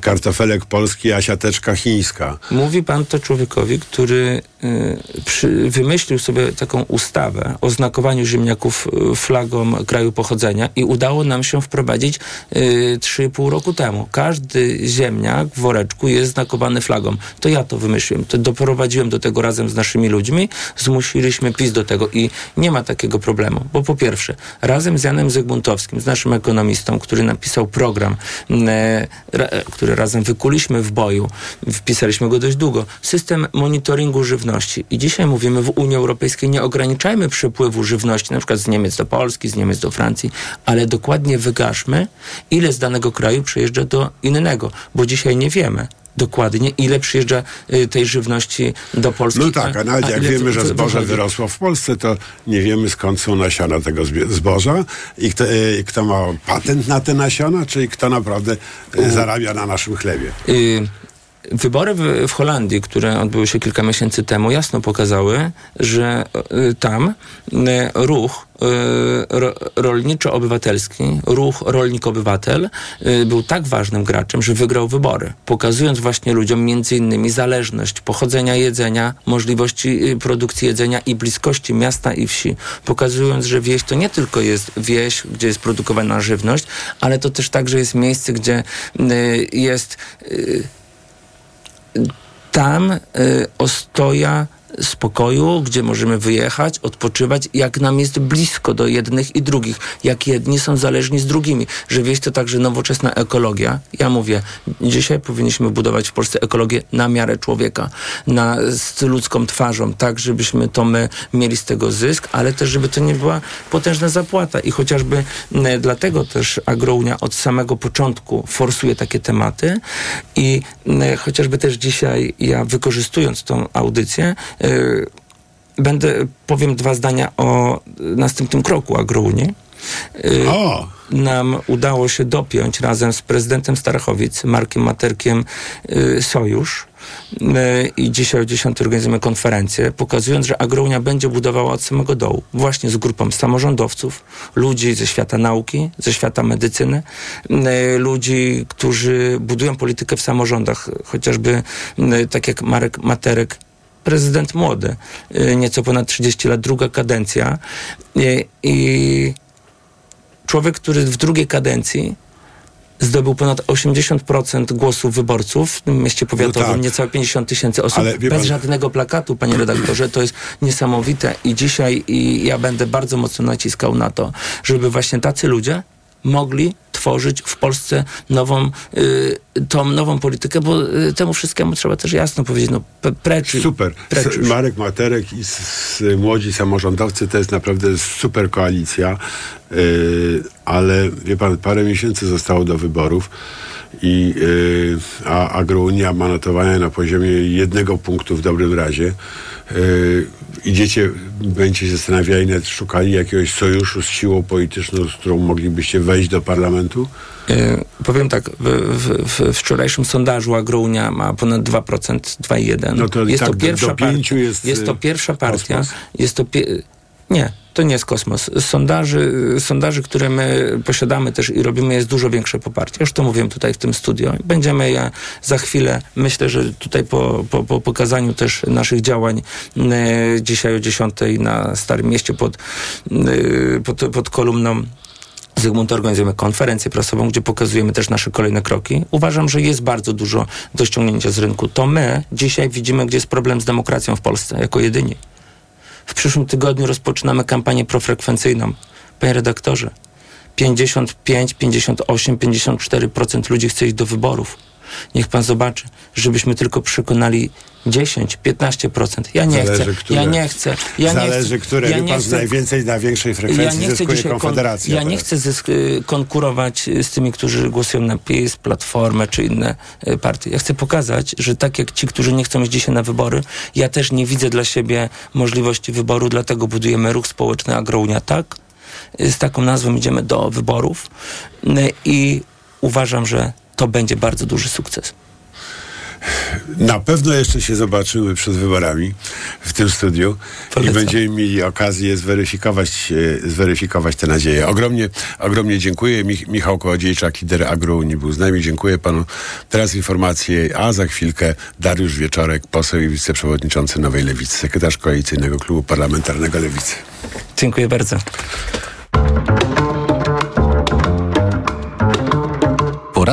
kartofelek polski, a siateczka chińska. Mówi pan to człowiekowi, który y, przy, wymyślił sobie taką ustawę o znakowaniu ziemniaków y, flagą kraju pochodzenia i udało nam się wprowadzić y, 3,5 roku temu. Każdy ziemniak w woreczku jest znakowany flagą. To ja to wymyśliłem. To doprowadziłem do tego razem z naszymi ludźmi. Zmusiliśmy PiS do tego i nie ma takiego problemu. Bo po pierwsze, razem z Janem Zygmuntowskim, z naszym ekonomistą, który napisał program, e, ra, e, który razem wykuliśmy w boju, wpisaliśmy go dość długo, system monitoringu żywności. I dzisiaj mówimy w Unii Europejskiej, nie ograniczajmy przepływu żywności, na przykład z Niemiec do Polski, z Niemiec do Francji, ale dokładnie wygażmy, ile z danego kraju przyjeżdża do innego, bo dzisiaj nie wiemy dokładnie, ile przyjeżdża y, tej żywności do Polski. No tak, a nawet jak ile wiemy, że zboże wyrosło w Polsce, to nie wiemy skąd są nasiona tego zboża i kto, e, kto ma patent na te nasiona, czyli kto naprawdę e, zarabia na naszym chlebie. Y, Wybory w, w Holandii, które odbyły się kilka miesięcy temu, jasno pokazały, że y, tam y, ruch y, ro, rolniczo-obywatelski, ruch rolnik-obywatel y, był tak ważnym graczem, że wygrał wybory, pokazując właśnie ludziom między innymi zależność pochodzenia jedzenia, możliwości y, produkcji jedzenia i bliskości miasta i wsi, pokazując, że wieś to nie tylko jest wieś, gdzie jest produkowana żywność, ale to też także jest miejsce, gdzie y, jest tam y, ostoja spokoju, gdzie możemy wyjechać, odpoczywać, jak nam jest blisko do jednych i drugich, jak jedni są zależni z drugimi, że wieś to także nowoczesna ekologia. Ja mówię, dzisiaj powinniśmy budować w Polsce ekologię na miarę człowieka, na, z ludzką twarzą, tak, żebyśmy to my mieli z tego zysk, ale też, żeby to nie była potężna zapłata. I chociażby m, dlatego też Agrounia od samego początku forsuje takie tematy. I m, chociażby też dzisiaj ja wykorzystując tą audycję będę, powiem dwa zdania o następnym kroku Agrounii. Y, O! Nam udało się dopiąć razem z prezydentem Starachowic, Markiem Materkiem, y, sojusz. I dzisiaj o 10 organizujemy konferencję, pokazując, że Agrounia będzie budowała od samego dołu, właśnie z grupą samorządowców, ludzi ze świata nauki, ze świata medycyny, ludzi, którzy budują politykę w samorządach, chociażby tak jak Marek Materek, prezydent młody, y, nieco ponad 30 lat, druga kadencja y, i człowiek, który w drugiej kadencji zdobył ponad 80% głosów wyborców w tym mieście powiatowym, tak. niecałe 50 tysięcy osób, Ale bez pan- żadnego plakatu, panie redaktorze. To jest niesamowite i dzisiaj i ja będę bardzo mocno naciskał na to, żeby właśnie tacy ludzie mogli tworzyć w Polsce nową, y, tą nową politykę, bo y, temu wszystkiemu trzeba też jasno powiedzieć, no pe- precz. Super. precz. Marek Materek i s- s- młodzi samorządowcy to jest naprawdę super koalicja, yy, ale wie pan, parę miesięcy zostało do wyborów i yy, a Agrounia ma notowania na poziomie jednego punktu w dobrym razie. Yy, idziecie, będziecie się zastanawiali, nawet szukali jakiegoś sojuszu z siłą polityczną, z którą moglibyście wejść do parlamentu? Y, powiem tak, w, w, w wczorajszym sondażu Agrounia ma ponad 2%, 2,1. No to jest tak to do- pierwsza do pięciu partia. jest, jest to y, pierwsza partia. Jest to pie... Nie, to nie jest kosmos. Sondaży, sondaży, które my posiadamy też i robimy, jest dużo większe poparcie. Już to mówiłem tutaj w tym studio. Będziemy je za chwilę, myślę, że tutaj po, po, po pokazaniu też naszych działań dzisiaj o 10 na Starym Mieście pod, pod, pod kolumną Zygmunt organizujemy konferencję prasową, gdzie pokazujemy też nasze kolejne kroki. Uważam, że jest bardzo dużo do ściągnięcia z rynku. To my dzisiaj widzimy, gdzie jest problem z demokracją w Polsce, jako jedyni. W przyszłym tygodniu rozpoczynamy kampanię profrekwencyjną. Panie redaktorze, 55, 58, 54% ludzi chce iść do wyborów. Niech pan zobaczy, żebyśmy tylko przekonali 10, 15%. Ja nie Zależy, chcę. które. Ja nie chcę. Ja Zależy, nie chcę. które. Ja nie pan, chcę. najwięcej na większej frekwencji Ja nie chcę dzisiaj Konfederacja. Ja nie teraz. chcę zysk- y, konkurować y, z tymi, którzy głosują na PiS, Platformę czy inne y, partie. Ja chcę pokazać, że tak jak ci, którzy nie chcą iść dzisiaj na wybory, ja też nie widzę dla siebie możliwości wyboru, dlatego budujemy ruch społeczny Agrounia Tak. Z taką nazwą idziemy do wyborów i uważam, że to będzie bardzo duży sukces. Na pewno jeszcze się zobaczymy przed wyborami w tym studiu i będziemy mieli okazję zweryfikować, e, zweryfikować te nadzieje. Ogromnie, ogromnie dziękuję. Mich, Michał Kołodziejczak, lider Agrounii był z nami. Dziękuję panu. Teraz informacje, a za chwilkę Dariusz Wieczorek, poseł i wiceprzewodniczący Nowej Lewicy, sekretarz Koalicyjnego Klubu Parlamentarnego Lewicy. Dziękuję bardzo.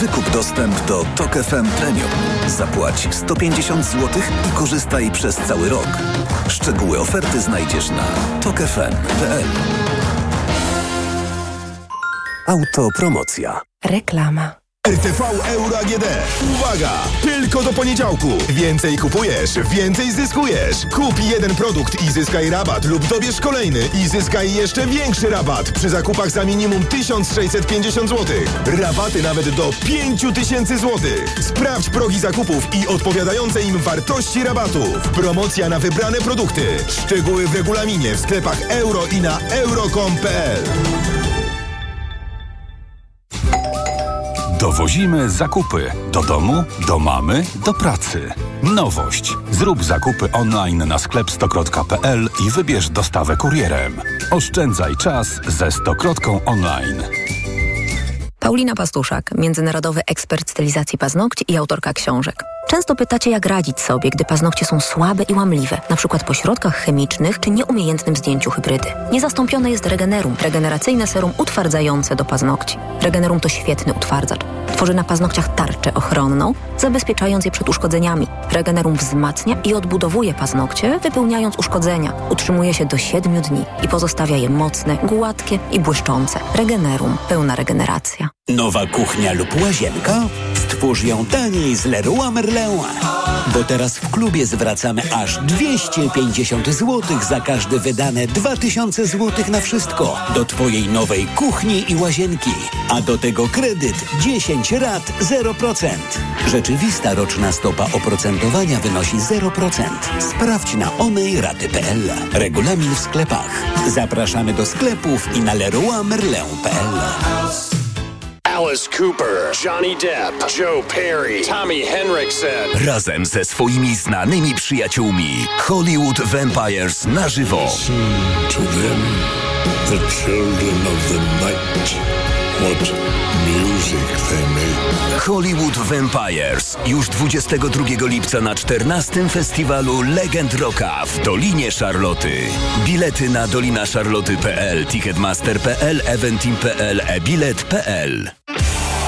Wykup dostęp do TOK FM Premium. Zapłać 150 zł i korzystaj przez cały rok. Szczegóły oferty znajdziesz na tokefm.pl. Autopromocja. Reklama. RTV Euro AGD. Uwaga! Tylko do poniedziałku. Więcej kupujesz, więcej zyskujesz. Kup jeden produkt i zyskaj rabat lub dobierz kolejny i zyskaj jeszcze większy rabat przy zakupach za minimum 1650 zł. Rabaty nawet do 5000 zł. Sprawdź progi zakupów i odpowiadające im wartości rabatów. Promocja na wybrane produkty. Szczegóły w regulaminie w sklepach euro i na euro.com.pl. Dowozimy zakupy do domu, do mamy, do pracy. Nowość. Zrób zakupy online na sklep stokrot.pl i wybierz dostawę kurierem. Oszczędzaj czas ze Stokrotką online. Paulina Pastuszak, międzynarodowy ekspert stylizacji paznokci i autorka książek. Często pytacie, jak radzić sobie, gdy paznokcie są słabe i łamliwe, przykład po środkach chemicznych czy nieumiejętnym zdjęciu hybrydy. Niezastąpione jest Regenerum, regeneracyjne serum utwardzające do paznokci. Regenerum to świetny utwardzacz. Tworzy na paznokciach tarczę ochronną, zabezpieczając je przed uszkodzeniami. Regenerum wzmacnia i odbudowuje paznokcie, wypełniając uszkodzenia. Utrzymuje się do 7 dni i pozostawia je mocne, gładkie i błyszczące. Regenerum. Pełna regeneracja. Nowa kuchnia lub łazienka? Stwórz ją taniej z Leroy Merlin. Bo teraz w klubie zwracamy aż 250 zł za każde wydane 2000 zł na wszystko do Twojej nowej kuchni i łazienki. A do tego kredyt 10 rat 0%. Rzeczywista roczna stopa oprocentowania wynosi 0%. Sprawdź na onejraty.pl. Regulamin w sklepach. Zapraszamy do sklepów i na leroymerlin.pl. Alice Cooper, Johnny Depp, Joe Perry, Tommy Henriksen. Razem ze swoimi znanymi przyjaciółmi Hollywood Vampires na żywo. To them, the children of the night, what music they make. Hollywood Vampires już 22 lipca na 14 festiwalu Legend Rocka w Dolinie Szarloty. Bilety na dolinaszarloty.pl, ticketmaster.pl, eventim.pl, e-bilet.pl.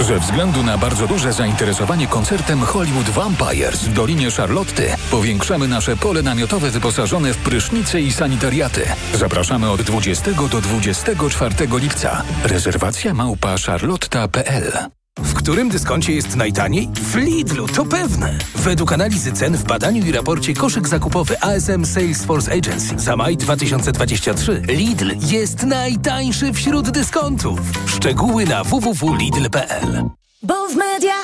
Ze względu na bardzo duże zainteresowanie koncertem Hollywood Vampires w Dolinie Charlotty powiększamy nasze pole namiotowe wyposażone w prysznice i sanitariaty. Zapraszamy od 20 do 24 lipca. Rezerwacja małpa charlotta.pl W którym dyskoncie jest najtaniej? W Lidlu, to pewne. Według analizy cen w badaniu i raporcie koszyk zakupowy ASM Salesforce Agency za maj 2023 Lidl jest najtańszy wśród dyskontów. Szczegóły na www.lidl.pl Bo w media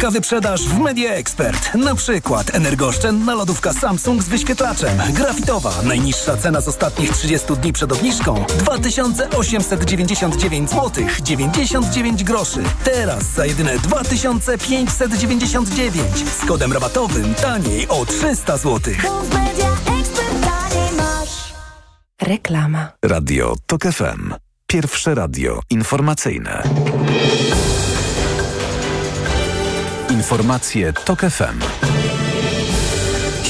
Wielka wyprzedaż w Media Expert. Na przykład energooszczędna lodówka Samsung z wyświetlaczem. Grafitowa. Najniższa cena z ostatnich 30 dni przed obniżką 2899 zł 99 groszy. Teraz za jedyne 2599 z kodem rabatowym taniej o 300 zł. Reklama. Radio TOK FM. Pierwsze radio informacyjne. Informacje TOK FM.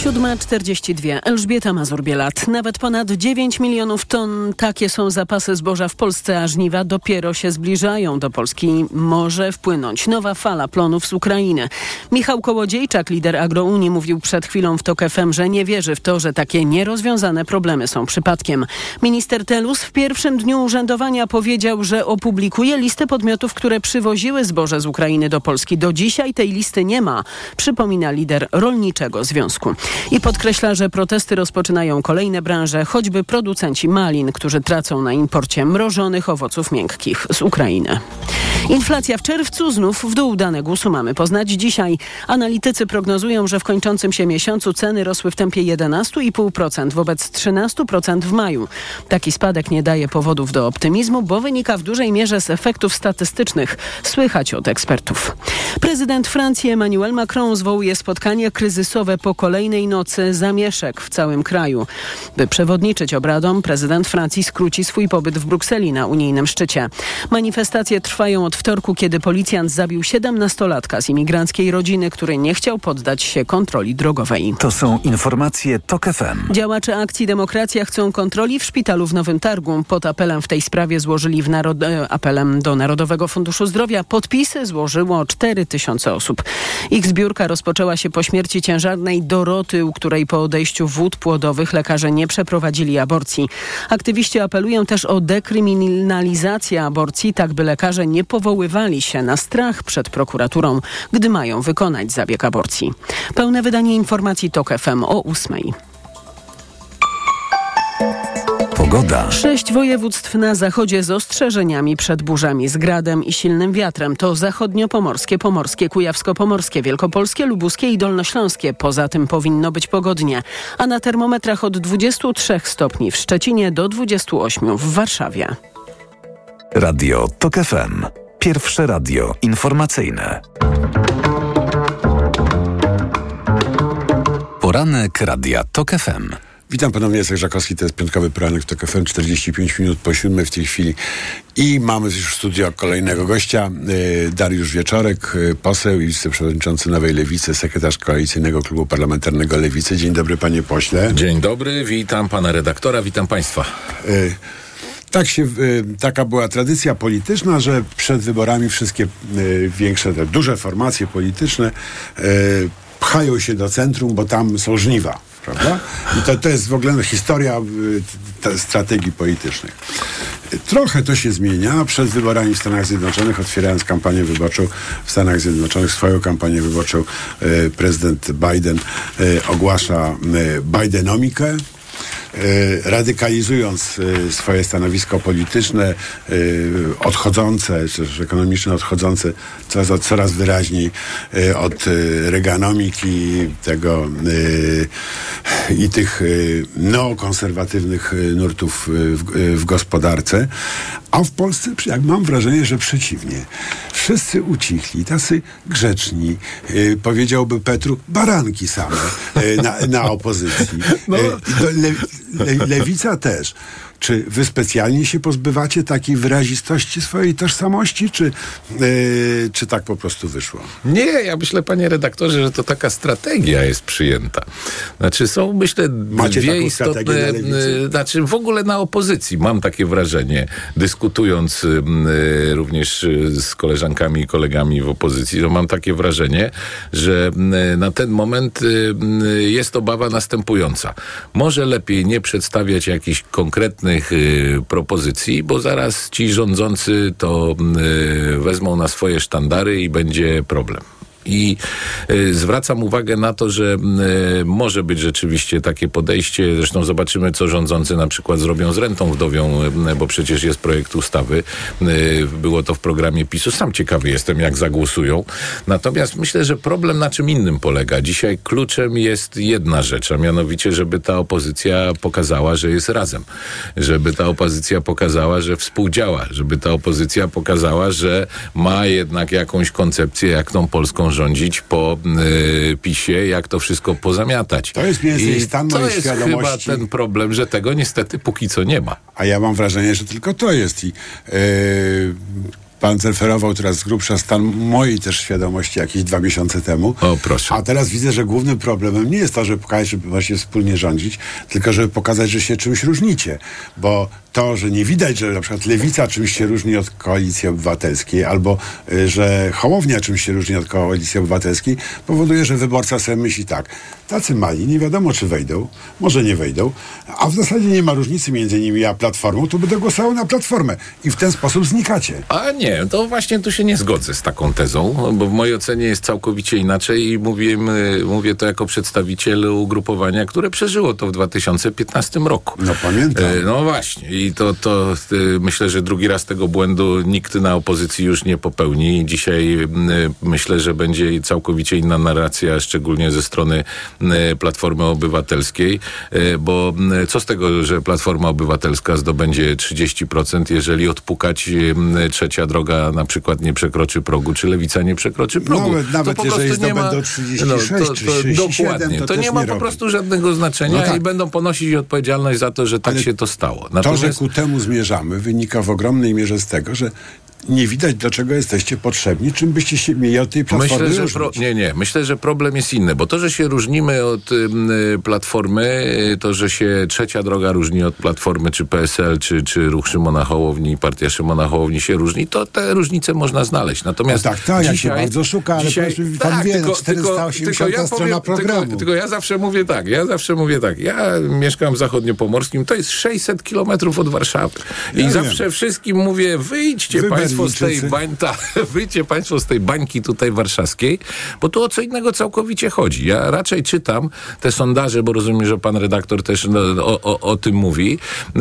7.42. Elżbieta Mazur-Bielat. Nawet ponad 9 milionów ton. Takie są zapasy zboża w Polsce, a żniwa dopiero się zbliżają do Polski. Może wpłynąć nowa fala plonów z Ukrainy. Michał Kołodziejczak, lider Agrounii, mówił przed chwilą w TOK FM, że nie wierzy w to, że takie nierozwiązane problemy są przypadkiem. Minister Telus w pierwszym dniu urzędowania powiedział, że opublikuje listę podmiotów, które przywoziły zboże z Ukrainy do Polski. Do dzisiaj tej listy nie ma, przypomina lider Rolniczego Związku. I podkreśla, że protesty rozpoczynają kolejne branże, choćby producenci malin, którzy tracą na imporcie mrożonych owoców miękkich z Ukrainy. Inflacja w czerwcu znów w dół. Dane GUS-u mamy poznać dzisiaj. Analitycy prognozują, że w kończącym się miesiącu ceny rosły w tempie 11,5% wobec 13% w maju. Taki spadek nie daje powodów do optymizmu, bo wynika w dużej mierze z efektów statystycznych. Słychać od ekspertów. Prezydent Francji Emmanuel Macron zwołuje spotkanie kryzysowe po kolejnej nocy zamieszek w całym kraju. By przewodniczyć obradom, prezydent Francji skróci swój pobyt w Brukseli na unijnym szczycie. Manifestacje trwają od wtorku, kiedy policjant zabił 17-latka z imigranckiej rodziny, który nie chciał poddać się kontroli drogowej. To są informacje TOK FM. Działacze akcji Demokracja chcą kontroli w szpitalu w Nowym Targu. Pod apelem w tej sprawie złożyli w narod... e, apelem do Narodowego Funduszu Zdrowia. Podpisy złożyło 4 tysiące osób. Ich zbiórka rozpoczęła się po śmierci ciężarnej Doroty, u której po odejściu wód płodowych lekarze nie przeprowadzili aborcji. Aktywiści apelują też o dekryminalizację aborcji, tak by lekarze nie powoływali się na strach przed prokuraturą, gdy mają wykonać zabieg aborcji. Pełne wydanie informacji TOK FM o 8. Pogoda. Sześć województw na zachodzie z ostrzeżeniami przed burzami z gradem i silnym wiatrem. To zachodniopomorskie, pomorskie, kujawsko-pomorskie, wielkopolskie, lubuskie i dolnośląskie. Poza tym powinno być pogodnie. A na termometrach od 23 stopni w Szczecinie do 28 w Warszawie. Radio TOK FM. Pierwsze radio informacyjne. Poranek Radia TOK FM. Witam ponownie, Jacek Żakowski, to jest piątkowy poranek w TOK FM, 45 minut po siódmej w tej chwili. I mamy już w studio kolejnego gościa, y, Dariusz Wieczorek, y, poseł i wiceprzewodniczący Nowej Lewicy, sekretarz Koalicyjnego Klubu Parlamentarnego Lewicy. Dzień dobry, panie pośle. Dzień dobry, witam pana redaktora, witam państwa. Y, tak się, y, taka była tradycja polityczna, że przed wyborami wszystkie y, większe, te duże formacje polityczne y, pchają się do centrum, bo tam są żniwa. Prawda? I to, to jest w ogóle historia y, te strategii politycznych. Trochę to się zmienia. Przed wyborami w Stanach Zjednoczonych, otwierając kampanię wyborczą w Stanach Zjednoczonych, swoją kampanię wyborczą, y, prezydent Biden y, ogłasza Bidenomikę. E, radykalizując e, swoje stanowisko polityczne, e, odchodzące, czy też ekonomiczne, odchodzące coraz, coraz wyraźniej od Reaganomiki tego i tych neokonserwatywnych nurtów w, w gospodarce. A w Polsce, jak mam wrażenie, że przeciwnie. Wszyscy ucichli, tacy grzeczni, powiedziałby Petru, baranki same na, na opozycji. No. Le, le, lewica też. Czy wy specjalnie się pozbywacie takiej wyrazistości swojej tożsamości, czy, e, czy tak po prostu wyszło? Nie, ja myślę, panie redaktorze, że to taka strategia jest przyjęta. Znaczy są, myślę, Macie dwie istotne, znaczy w ogóle na opozycji mam takie wrażenie, dyskutując y, y, również y, z koleżankami i kolegami w opozycji, że mam takie wrażenie, że y, na ten moment jest obawa następująca. Może lepiej nie przedstawiać jakichś konkretnych y, propozycji, bo zaraz ci rządzący to y, wezmą na swoje sztandary i będzie problem. I y, zwracam uwagę na to, że y, może być rzeczywiście takie podejście. Zresztą zobaczymy, co rządzący na przykład zrobią z rentą wdowią, y, bo przecież jest projekt ustawy. Było to w programie PiSu. Sam ciekawy jestem, jak zagłosują. Natomiast myślę, że problem na czym innym polega. Dzisiaj kluczem jest jedna rzecz, a mianowicie, żeby ta opozycja pokazała, że jest razem. Żeby ta opozycja pokazała, że współdziała. Żeby ta opozycja pokazała, że ma jednak jakąś koncepcję, jak tą Polską rządzić po y, PiSie, jak to wszystko pozamiatać. To jest mniej więcej stan to mojej jest chyba świadomości. ten problem, że tego niestety póki co nie ma. A ja mam wrażenie, że tylko to jest. I yy, pan zreferował teraz z grubsza stan mojej też świadomości jakieś dwa miesiące temu. O, proszę. A teraz widzę, że głównym problemem nie jest to, żeby pokazać, żeby właśnie wspólnie rządzić, tylko żeby pokazać, że się czymś różnicie. Bo to, że nie widać, że na przykład lewica czymś się różni od koalicji obywatelskiej, albo y, że Hołownia czymś się różni od koalicji obywatelskiej, powoduje, że wyborca sobie myśli tak, tacy mali, nie wiadomo czy wejdą, może nie wejdą, a w zasadzie nie ma różnicy między nimi a Platformą, to będę głosował na Platformę. I w ten sposób znikacie. A nie, to właśnie tu się nie zgodzę z taką tezą, bo w mojej ocenie jest całkowicie inaczej i mówię, mówię to jako przedstawiciel ugrupowania, które przeżyło to w 2015 roku. No pamiętam. E, No właśnie i to, to e, myślę, że drugi raz tego błędu nikt na opozycji już nie popełni. Dzisiaj e, myślę, że będzie całkowicie inna narracja, szczególnie ze strony e, Platformy Obywatelskiej, bo co z tego, że Platforma Obywatelska zdobędzie 30%, jeżeli odpukać trzecia droga na przykład nie przekroczy progu, czy lewica nie przekroczy progu. Nawet- nawet to po jeżeli prostu nie ma, zdobędą 36 no, to, to, 37, Dokładnie. to To, nie ma nie po robi. prostu żadnego znaczenia No tak. i będą ponosić odpowiedzialność za to, że tak się to stało. To, że ku temu zmierzamy, wynika w ogromnej mierze z tego, że nie widać, do czego jesteście potrzebni, czym byście się mieli od tej platformy Myślę, że pro, nie, nie. Myślę, że problem jest inny, bo to, że się różnimy od y, Platformy, y, to, że się trzecia droga różni od Platformy, czy PSL, czy, czy Ruch Szymona Hołowni, Partia Szymona Hołowni się różni, to te różnice można znaleźć. Natomiast No tak, tak, ja się dzisiaj, bardzo szuka, ale dzisiaj, powiedzmy, pan wie, no, 480 strona programu. Tylko, tylko ja zawsze mówię tak, ja zawsze mówię tak, ja mieszkam w zachodniopomorskim, to jest 600 kilometrów od Warszawy. I Ja zawsze wszystkim mówię, wyjdźcie Wy państwo z tej Berlińczycy. bańki, ta, *laughs* wyjdźcie państwo z tej bańki tutaj warszawskiej, bo tu o co innego całkowicie chodzi. Ja raczej czytam te sondaże, bo rozumiem, że pan redaktor też no, o, o, o tym mówi. E,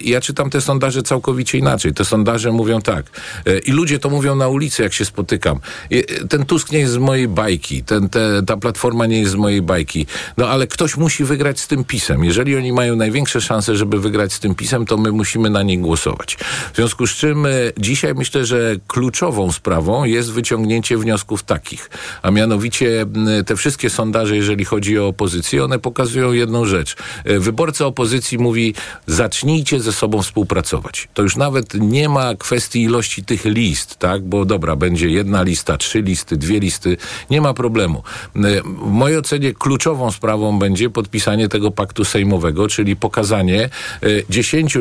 Ja czytam te sondaże całkowicie inaczej. Te sondaże mówią tak. e, I ludzie to mówią na ulicy, jak się spotykam. E, Ten Tusk nie jest z mojej bajki. Ten, te, ta platforma nie jest z mojej bajki. No ale ktoś musi wygrać z tym pisem. Jeżeli oni mają największe szanse, żeby wygrać z tym pisem, to my musimy na nich głosować. W związku z czym e, dzisiaj myślę, że kluczową sprawą jest wyciągnięcie wniosków takich. A mianowicie te wszystkie sondaże, jeżeli chodzi o opozycję, one pokazują jedną rzecz. E, Wyborca opozycji mówi, zacznijcie ze sobą współpracować. To już nawet nie ma kwestii ilości tych list, tak? Bo dobra, będzie jedna lista, trzy listy, dwie listy, nie ma problemu. E, W mojej ocenie kluczową sprawą będzie podpisanie tego paktu sejmowego, czyli pokazanie e,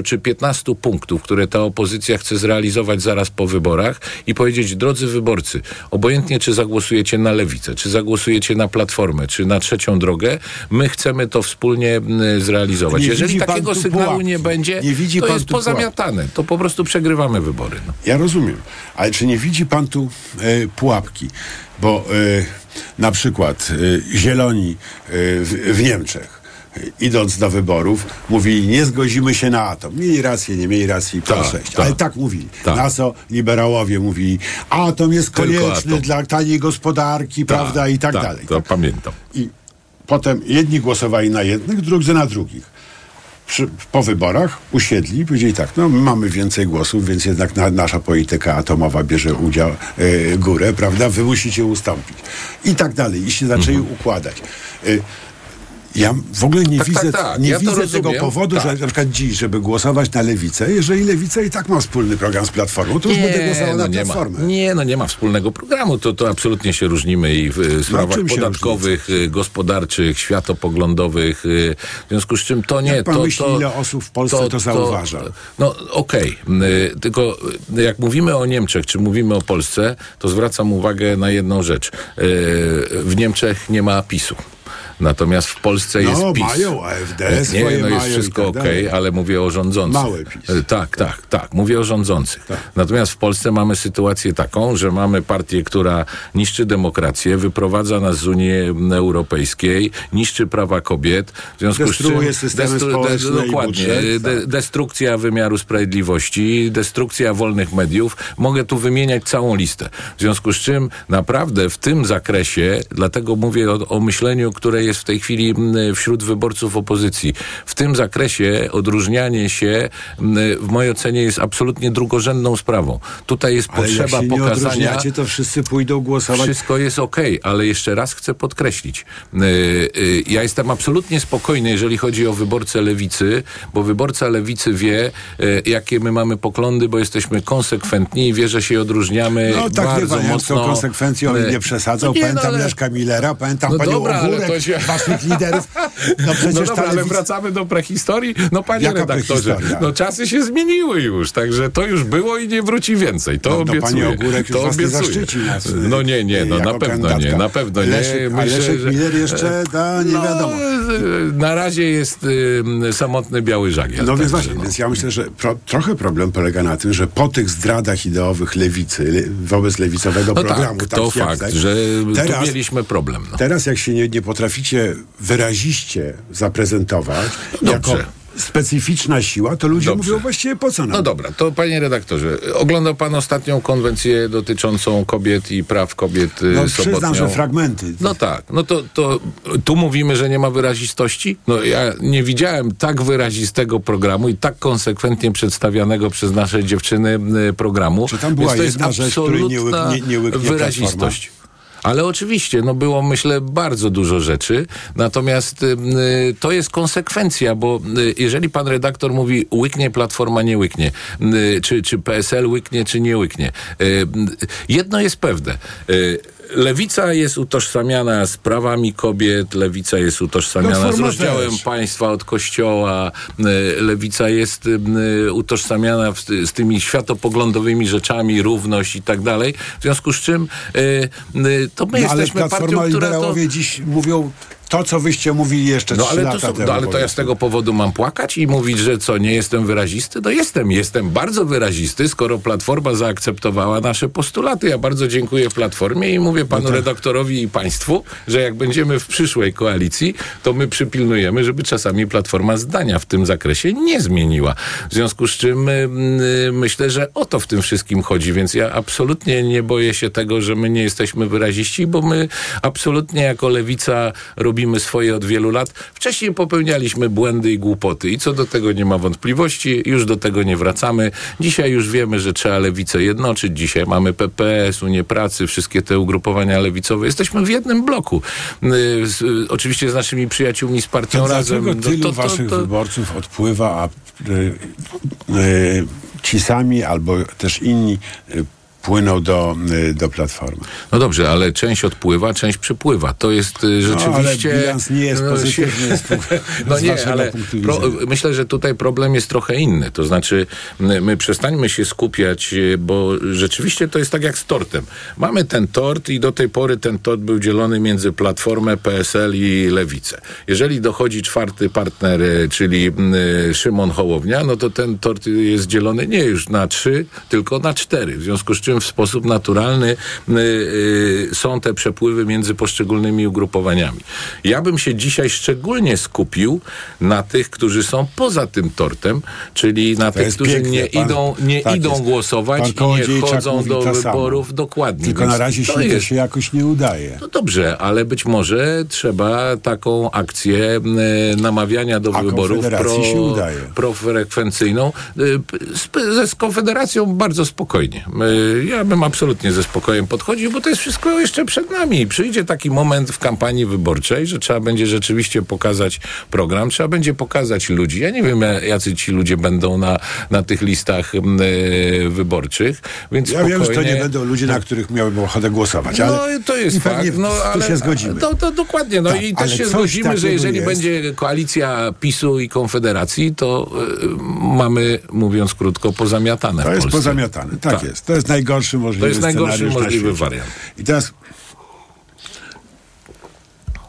10 czy 15 punktów, które ta opozycja chce zrealizować zaraz po wyborach i powiedzieć, drodzy wyborcy, obojętnie czy zagłosujecie na lewicę, czy zagłosujecie na platformę, czy na trzecią drogę, my chcemy to wspólnie zrealizować. Nie Jeżeli takiego sygnału pułapki. nie będzie, Nie to jest pozamiatane. To po prostu przegrywamy wybory. No. Ja rozumiem, ale czy nie widzi pan tu e, pułapki? Bo e, na przykład e, zieloni w, w Niemczech idąc do wyborów, mówili, nie zgodzimy się na atom. Mieli rację, nie mieli racji, proszę. Tak, ale tak. tak mówili. Tak. Na co liberałowie mówili, atom jest Tylko konieczny atom. dla taniej gospodarki, prawda, i tak, dalej. To pamiętam. I potem jedni głosowali na jednych, drudzy na drugich. Przy, po wyborach usiedli i powiedzieli tak, no my mamy więcej głosów, więc jednak na, nasza polityka atomowa bierze udział, e, górę, prawda, wy musicie ustąpić. I tak dalej. I się zaczęli układać. E, ja w ogóle nie Tak, widzę, tak, tak. Nie Ja to widzę tego powodu, Tak. że na przykład dziś, żeby głosować na lewicę, jeżeli lewica i tak ma wspólny program z Platformą, to już będę głosował na nie ma, Platformę. nie, no nie ma wspólnego programu. To, to absolutnie się różnimy i w sprawach No, się podatkowych, e, gospodarczych, światopoglądowych. e, W związku z czym to nie. Jak pan to, myśli, to, ile osób w Polsce to zauważa? No okej, y, tylko y, jak mówimy o Niemczech, czy mówimy o Polsce, to zwracam uwagę na jedną rzecz. Y, W Niemczech nie ma PiSu. Natomiast w Polsce No, jest PiS. mają AfD, nie, no jest mają i wszystko tak okej, dalej. ale mówię o rządzących. Małe PiS. E, Tak, tak, tak. Mówię o rządzących. Tak. Natomiast w Polsce mamy sytuację taką, że mamy partię, która niszczy demokrację, wyprowadza nas z Unii Europejskiej, niszczy prawa kobiet. W związku Destruuje z czym systemy społeczne i dokładnie. budżet, de, destrukcja wymiaru sprawiedliwości, destrukcja wolnych mediów. Mogę tu wymieniać całą listę. W związku z czym naprawdę w tym zakresie, dlatego mówię o, o myśleniu, które jest w tej chwili wśród wyborców opozycji. W tym zakresie odróżnianie się w mojej ocenie jest absolutnie drugorzędną sprawą. Tutaj jest Ale jak potrzeba się nie pokazania. odróżniacie, to wszyscy pójdą głosować. Wszystko jest okej, ale jeszcze raz chcę podkreślić. Yy, yy, ja jestem absolutnie spokojny, jeżeli chodzi o wyborcę lewicy, bo wyborca lewicy wie, yy, jakie my mamy poglądy, bo jesteśmy konsekwentni i wie, że się odróżniamy No tak, bardzo z mocno. tą konsekwencją Yy, nie przesadzał. no nie, pamiętam no, ale- Leszka Millera, pamiętam No panią dobra, Ogórek, się- waszych liderów. No przecież no dobra, ale wracamy do prehistorii. No panie Jaka redaktorze, no czasy się zmieniły już, także to już było i nie wróci więcej. To No, to obiecuję. pani Ogórek to nie obiecuję. nas, No nie, nie, no na pewno kandydatka. nie, na pewno nie. Leszek, a Leszek Miller jeszcze, da, nie no, wiadomo. y, Na razie jest y, samotny biały żagiel. No więc właśnie, więc ja myślę, że pro, trochę problem polega na tym, że po tych zdradach ideowych lewicy le, wobec lewicowego No programu, tak, to takich jak fakt, tak, że teraz, mieliśmy problem. No. teraz jak się nie, nie potraficie wyraziście zaprezentować No jako specyficzna siła, to ludzie Dobrze. mówią właściwie po co nam? No dobra, to panie redaktorze, oglądał pan ostatnią konwencję dotyczącą kobiet i praw kobiet y, No sobotnią? przyznam, że fragmenty. No tak, no to, to tu mówimy, że nie ma wyrazistości? No ja nie widziałem tak wyrazistego programu i tak konsekwentnie przedstawianego przez nasze dziewczyny y, programu. Czy tam była Więc to jest jedna rzecz, której nie łyk- absolutna nie- łyknie wyrazistość. Ale oczywiście, no było myślę bardzo dużo rzeczy, natomiast y, y, to jest konsekwencja, bo y, jeżeli pan redaktor mówi łyknie, platforma nie łyknie, y, czy, czy PSL łyknie, czy nie łyknie. Y, y, jedno jest pewne. Y, Lewica jest utożsamiana z prawami kobiet, lewica jest utożsamiana z rozdziałem też. państwa od kościoła, y, lewica jest y, utożsamiana w, z tymi światopoglądowymi rzeczami, równość i tak dalej. W związku z czym y, y, to my No, ale jesteśmy partią, Platforma która to... dziś mówią to, co wyście mówili jeszcze No ale, to, lata są, temu. no, ale to ja z tego powodu mam płakać i mówić, że co, nie jestem wyrazisty? No jestem, jestem bardzo wyrazisty, skoro Platforma zaakceptowała nasze postulaty. Ja bardzo dziękuję Platformie i mówię No panu tak. redaktorowi i państwu, że jak będziemy w przyszłej koalicji, to my przypilnujemy, żeby czasami Platforma zdania w tym zakresie nie zmieniła. W związku z czym y, y, myślę, że o to w tym wszystkim chodzi, więc ja absolutnie nie boję się tego, że my nie jesteśmy wyraziści, bo my absolutnie jako lewica robimy swoje od wielu lat. Wcześniej popełnialiśmy błędy i głupoty i co do tego nie ma wątpliwości, już do tego nie wracamy. Dzisiaj już wiemy, że trzeba lewicę jednoczyć. Dzisiaj mamy PPS, Unię Pracy, wszystkie te ugrupowania lewicowe. Jesteśmy w jednym bloku. Y, y, oczywiście z naszymi przyjaciółmi z partią To razem. dlaczego No, tylu to- to- waszych wyborców odpływa, a y, ci sami albo też inni y, płyną do, y, do Platformy? No dobrze, ale część odpływa, część przypływa. To jest rzeczywiście... No, ale bilans nie jest no, pozytywny *laughs* No nie, ale pro, myślę, że tutaj problem jest trochę inny. To znaczy, my, my przestańmy się skupiać, y, bo rzeczywiście to jest tak jak z tortem. Mamy ten tort i do tej pory ten tort był dzielony między Platformę, PSL i Lewicę. Jeżeli dochodzi czwarty partner, y, czyli Szymon Hołownia, no to ten tort jest dzielony nie już na trzy, tylko na cztery. W związku z czym w sposób naturalny y, y, są te przepływy między poszczególnymi ugrupowaniami. Ja bym się dzisiaj szczególnie skupił na tych, którzy są poza tym tortem, czyli na tych, jest którzy piękne. nie Pan- idą, nie tak idą jest. głosować i nie chodzą do to samo. wyborów dokładnie. Tylko Więc na razie to się, to jest się jakoś nie udaje. no dobrze, ale być może trzeba taką akcję e, namawiania do A wyborów Konfederacji się udaje. profrekwencyjną z, ze, z Konfederacją bardzo spokojnie. Ja bym absolutnie ze spokojem podchodził, bo to jest wszystko jeszcze przed nami. Przyjdzie taki moment w kampanii wyborczej, że trzeba będzie rzeczywiście pokazać program, trzeba będzie pokazać ludzi. Ja nie wiem, jacy ci ludzie będą na, na tych listach e, wyborczych, więc Ja wiem, że to spokojnie- nie będą ludzie, na których miałbym ochotę głosować, no to jest fakt, no, tu ale, się zgodzimy. To, to dokładnie, no Tak, i też się zgodzimy, że jeżeli jest. będzie koalicja PiSu i Konfederacji, to y, mamy, mówiąc krótko, pozamiatane To jest pozamiatane, tak, jest. To jest najgorszy możliwy To jest najgorszy na możliwy świecie. wariant. I teraz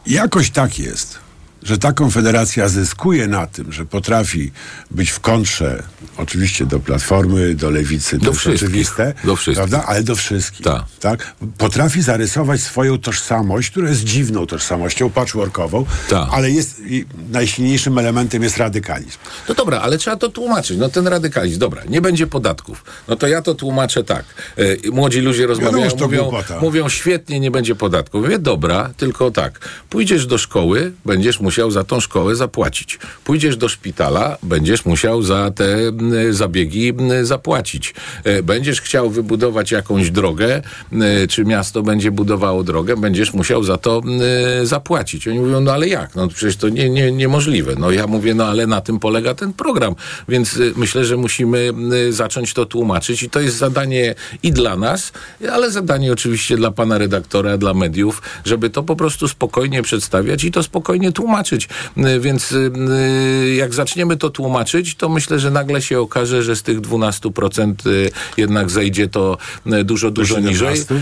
jakoś tak jest, że ta konfederacja zyskuje na tym, że potrafi być w kontrze, oczywiście do Platformy, do Lewicy, Do to wszystkich. oczywiste, Do wszystkich. prawda? Ale do wszystkich. Tak. Tak? Potrafi zarysować swoją tożsamość, która jest dziwną tożsamością, patchworkową, Tak. ale jest najsilniejszym elementem jest radykalizm. No dobra, ale trzeba to tłumaczyć. No ten radykalizm, dobra, nie będzie podatków. No to ja to tłumaczę tak. E, młodzi ludzie rozmawiają, Wiadomo, mówią, głupota. mówią świetnie, nie będzie podatków. Mówię, dobra, tylko tak. Pójdziesz do szkoły, będziesz musiał za tą szkołę zapłacić. Pójdziesz do szpitala, będziesz musiał za te m, zabiegi m, zapłacić. E, Będziesz chciał wybudować jakąś drogę, m, czy miasto będzie budowało drogę, będziesz musiał za to m, zapłacić. Oni mówią, no ale jak? No przecież to nie, nie, niemożliwe. No ja mówię, no ale na tym polega ten program. Więc y, myślę, że musimy zacząć to tłumaczyć i to jest zadanie i dla nas, ale zadanie oczywiście dla pana redaktora, dla mediów, żeby to po prostu spokojnie przedstawiać i to spokojnie tłumaczyć. Y, Więc y, y, jak zaczniemy to tłumaczyć, to myślę, że nagle się okaże, że z tych 12% y, jednak zejdzie to dużo, dużo niżej. 17?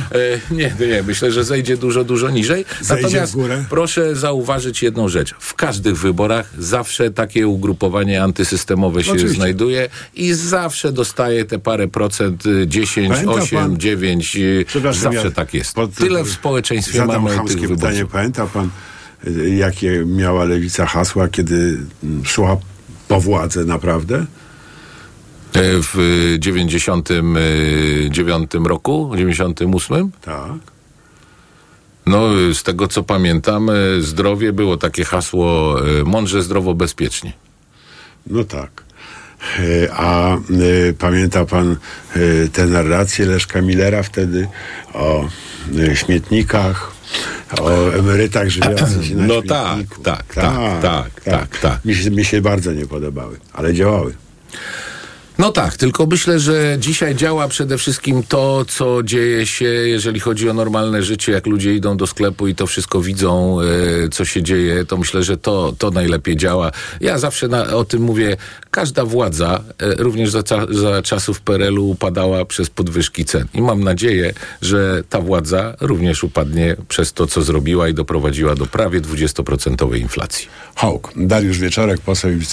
Nie, nie, myślę, że zejdzie dużo, dużo niżej. Zejdzie Natomiast proszę zauważyć jedną rzecz. W każdych wyborach zawsze takie ugrupowanie antysystemowe się Oczywiście. znajduje i zawsze dostaje te parę procent, y, 10, Pamięta 8, pan- 9. y, Przepraszam, Zawsze ja tak jest. pod- Tyle w społeczeństwie mamy tych pytanie. wyborców. Pamięta pan, jakie miała lewica hasła, kiedy mm, szła po władzę naprawdę? E, W y, 99 roku, 98? Tak. No, z tego co pamiętam, y, zdrowie było takie hasło mądrze, zdrowo, bezpiecznie. No tak. E, A e, pamięta pan e, tę narrację Leszka Millera wtedy o e, śmietnikach, o emerytach żywiących się na No śmietniku? tak, tak, tak, tak, tak, tak. Mi, się, mi się bardzo nie podobały, ale działały. No tak, tylko myślę, że dzisiaj działa przede wszystkim to, co dzieje się, jeżeli chodzi o normalne życie, jak ludzie idą do sklepu i to wszystko widzą, e, co się dzieje, to myślę, że to, to najlepiej działa. Ja zawsze na, o tym mówię, każda władza, e, również za, za czasów PRL-u upadała przez podwyżki cen. I mam nadzieję, że ta władza również upadnie przez to, co zrobiła i doprowadziła do prawie 20% inflacji. Hołk, Dariusz Wieczorek, poseł i wiceprzewodniczący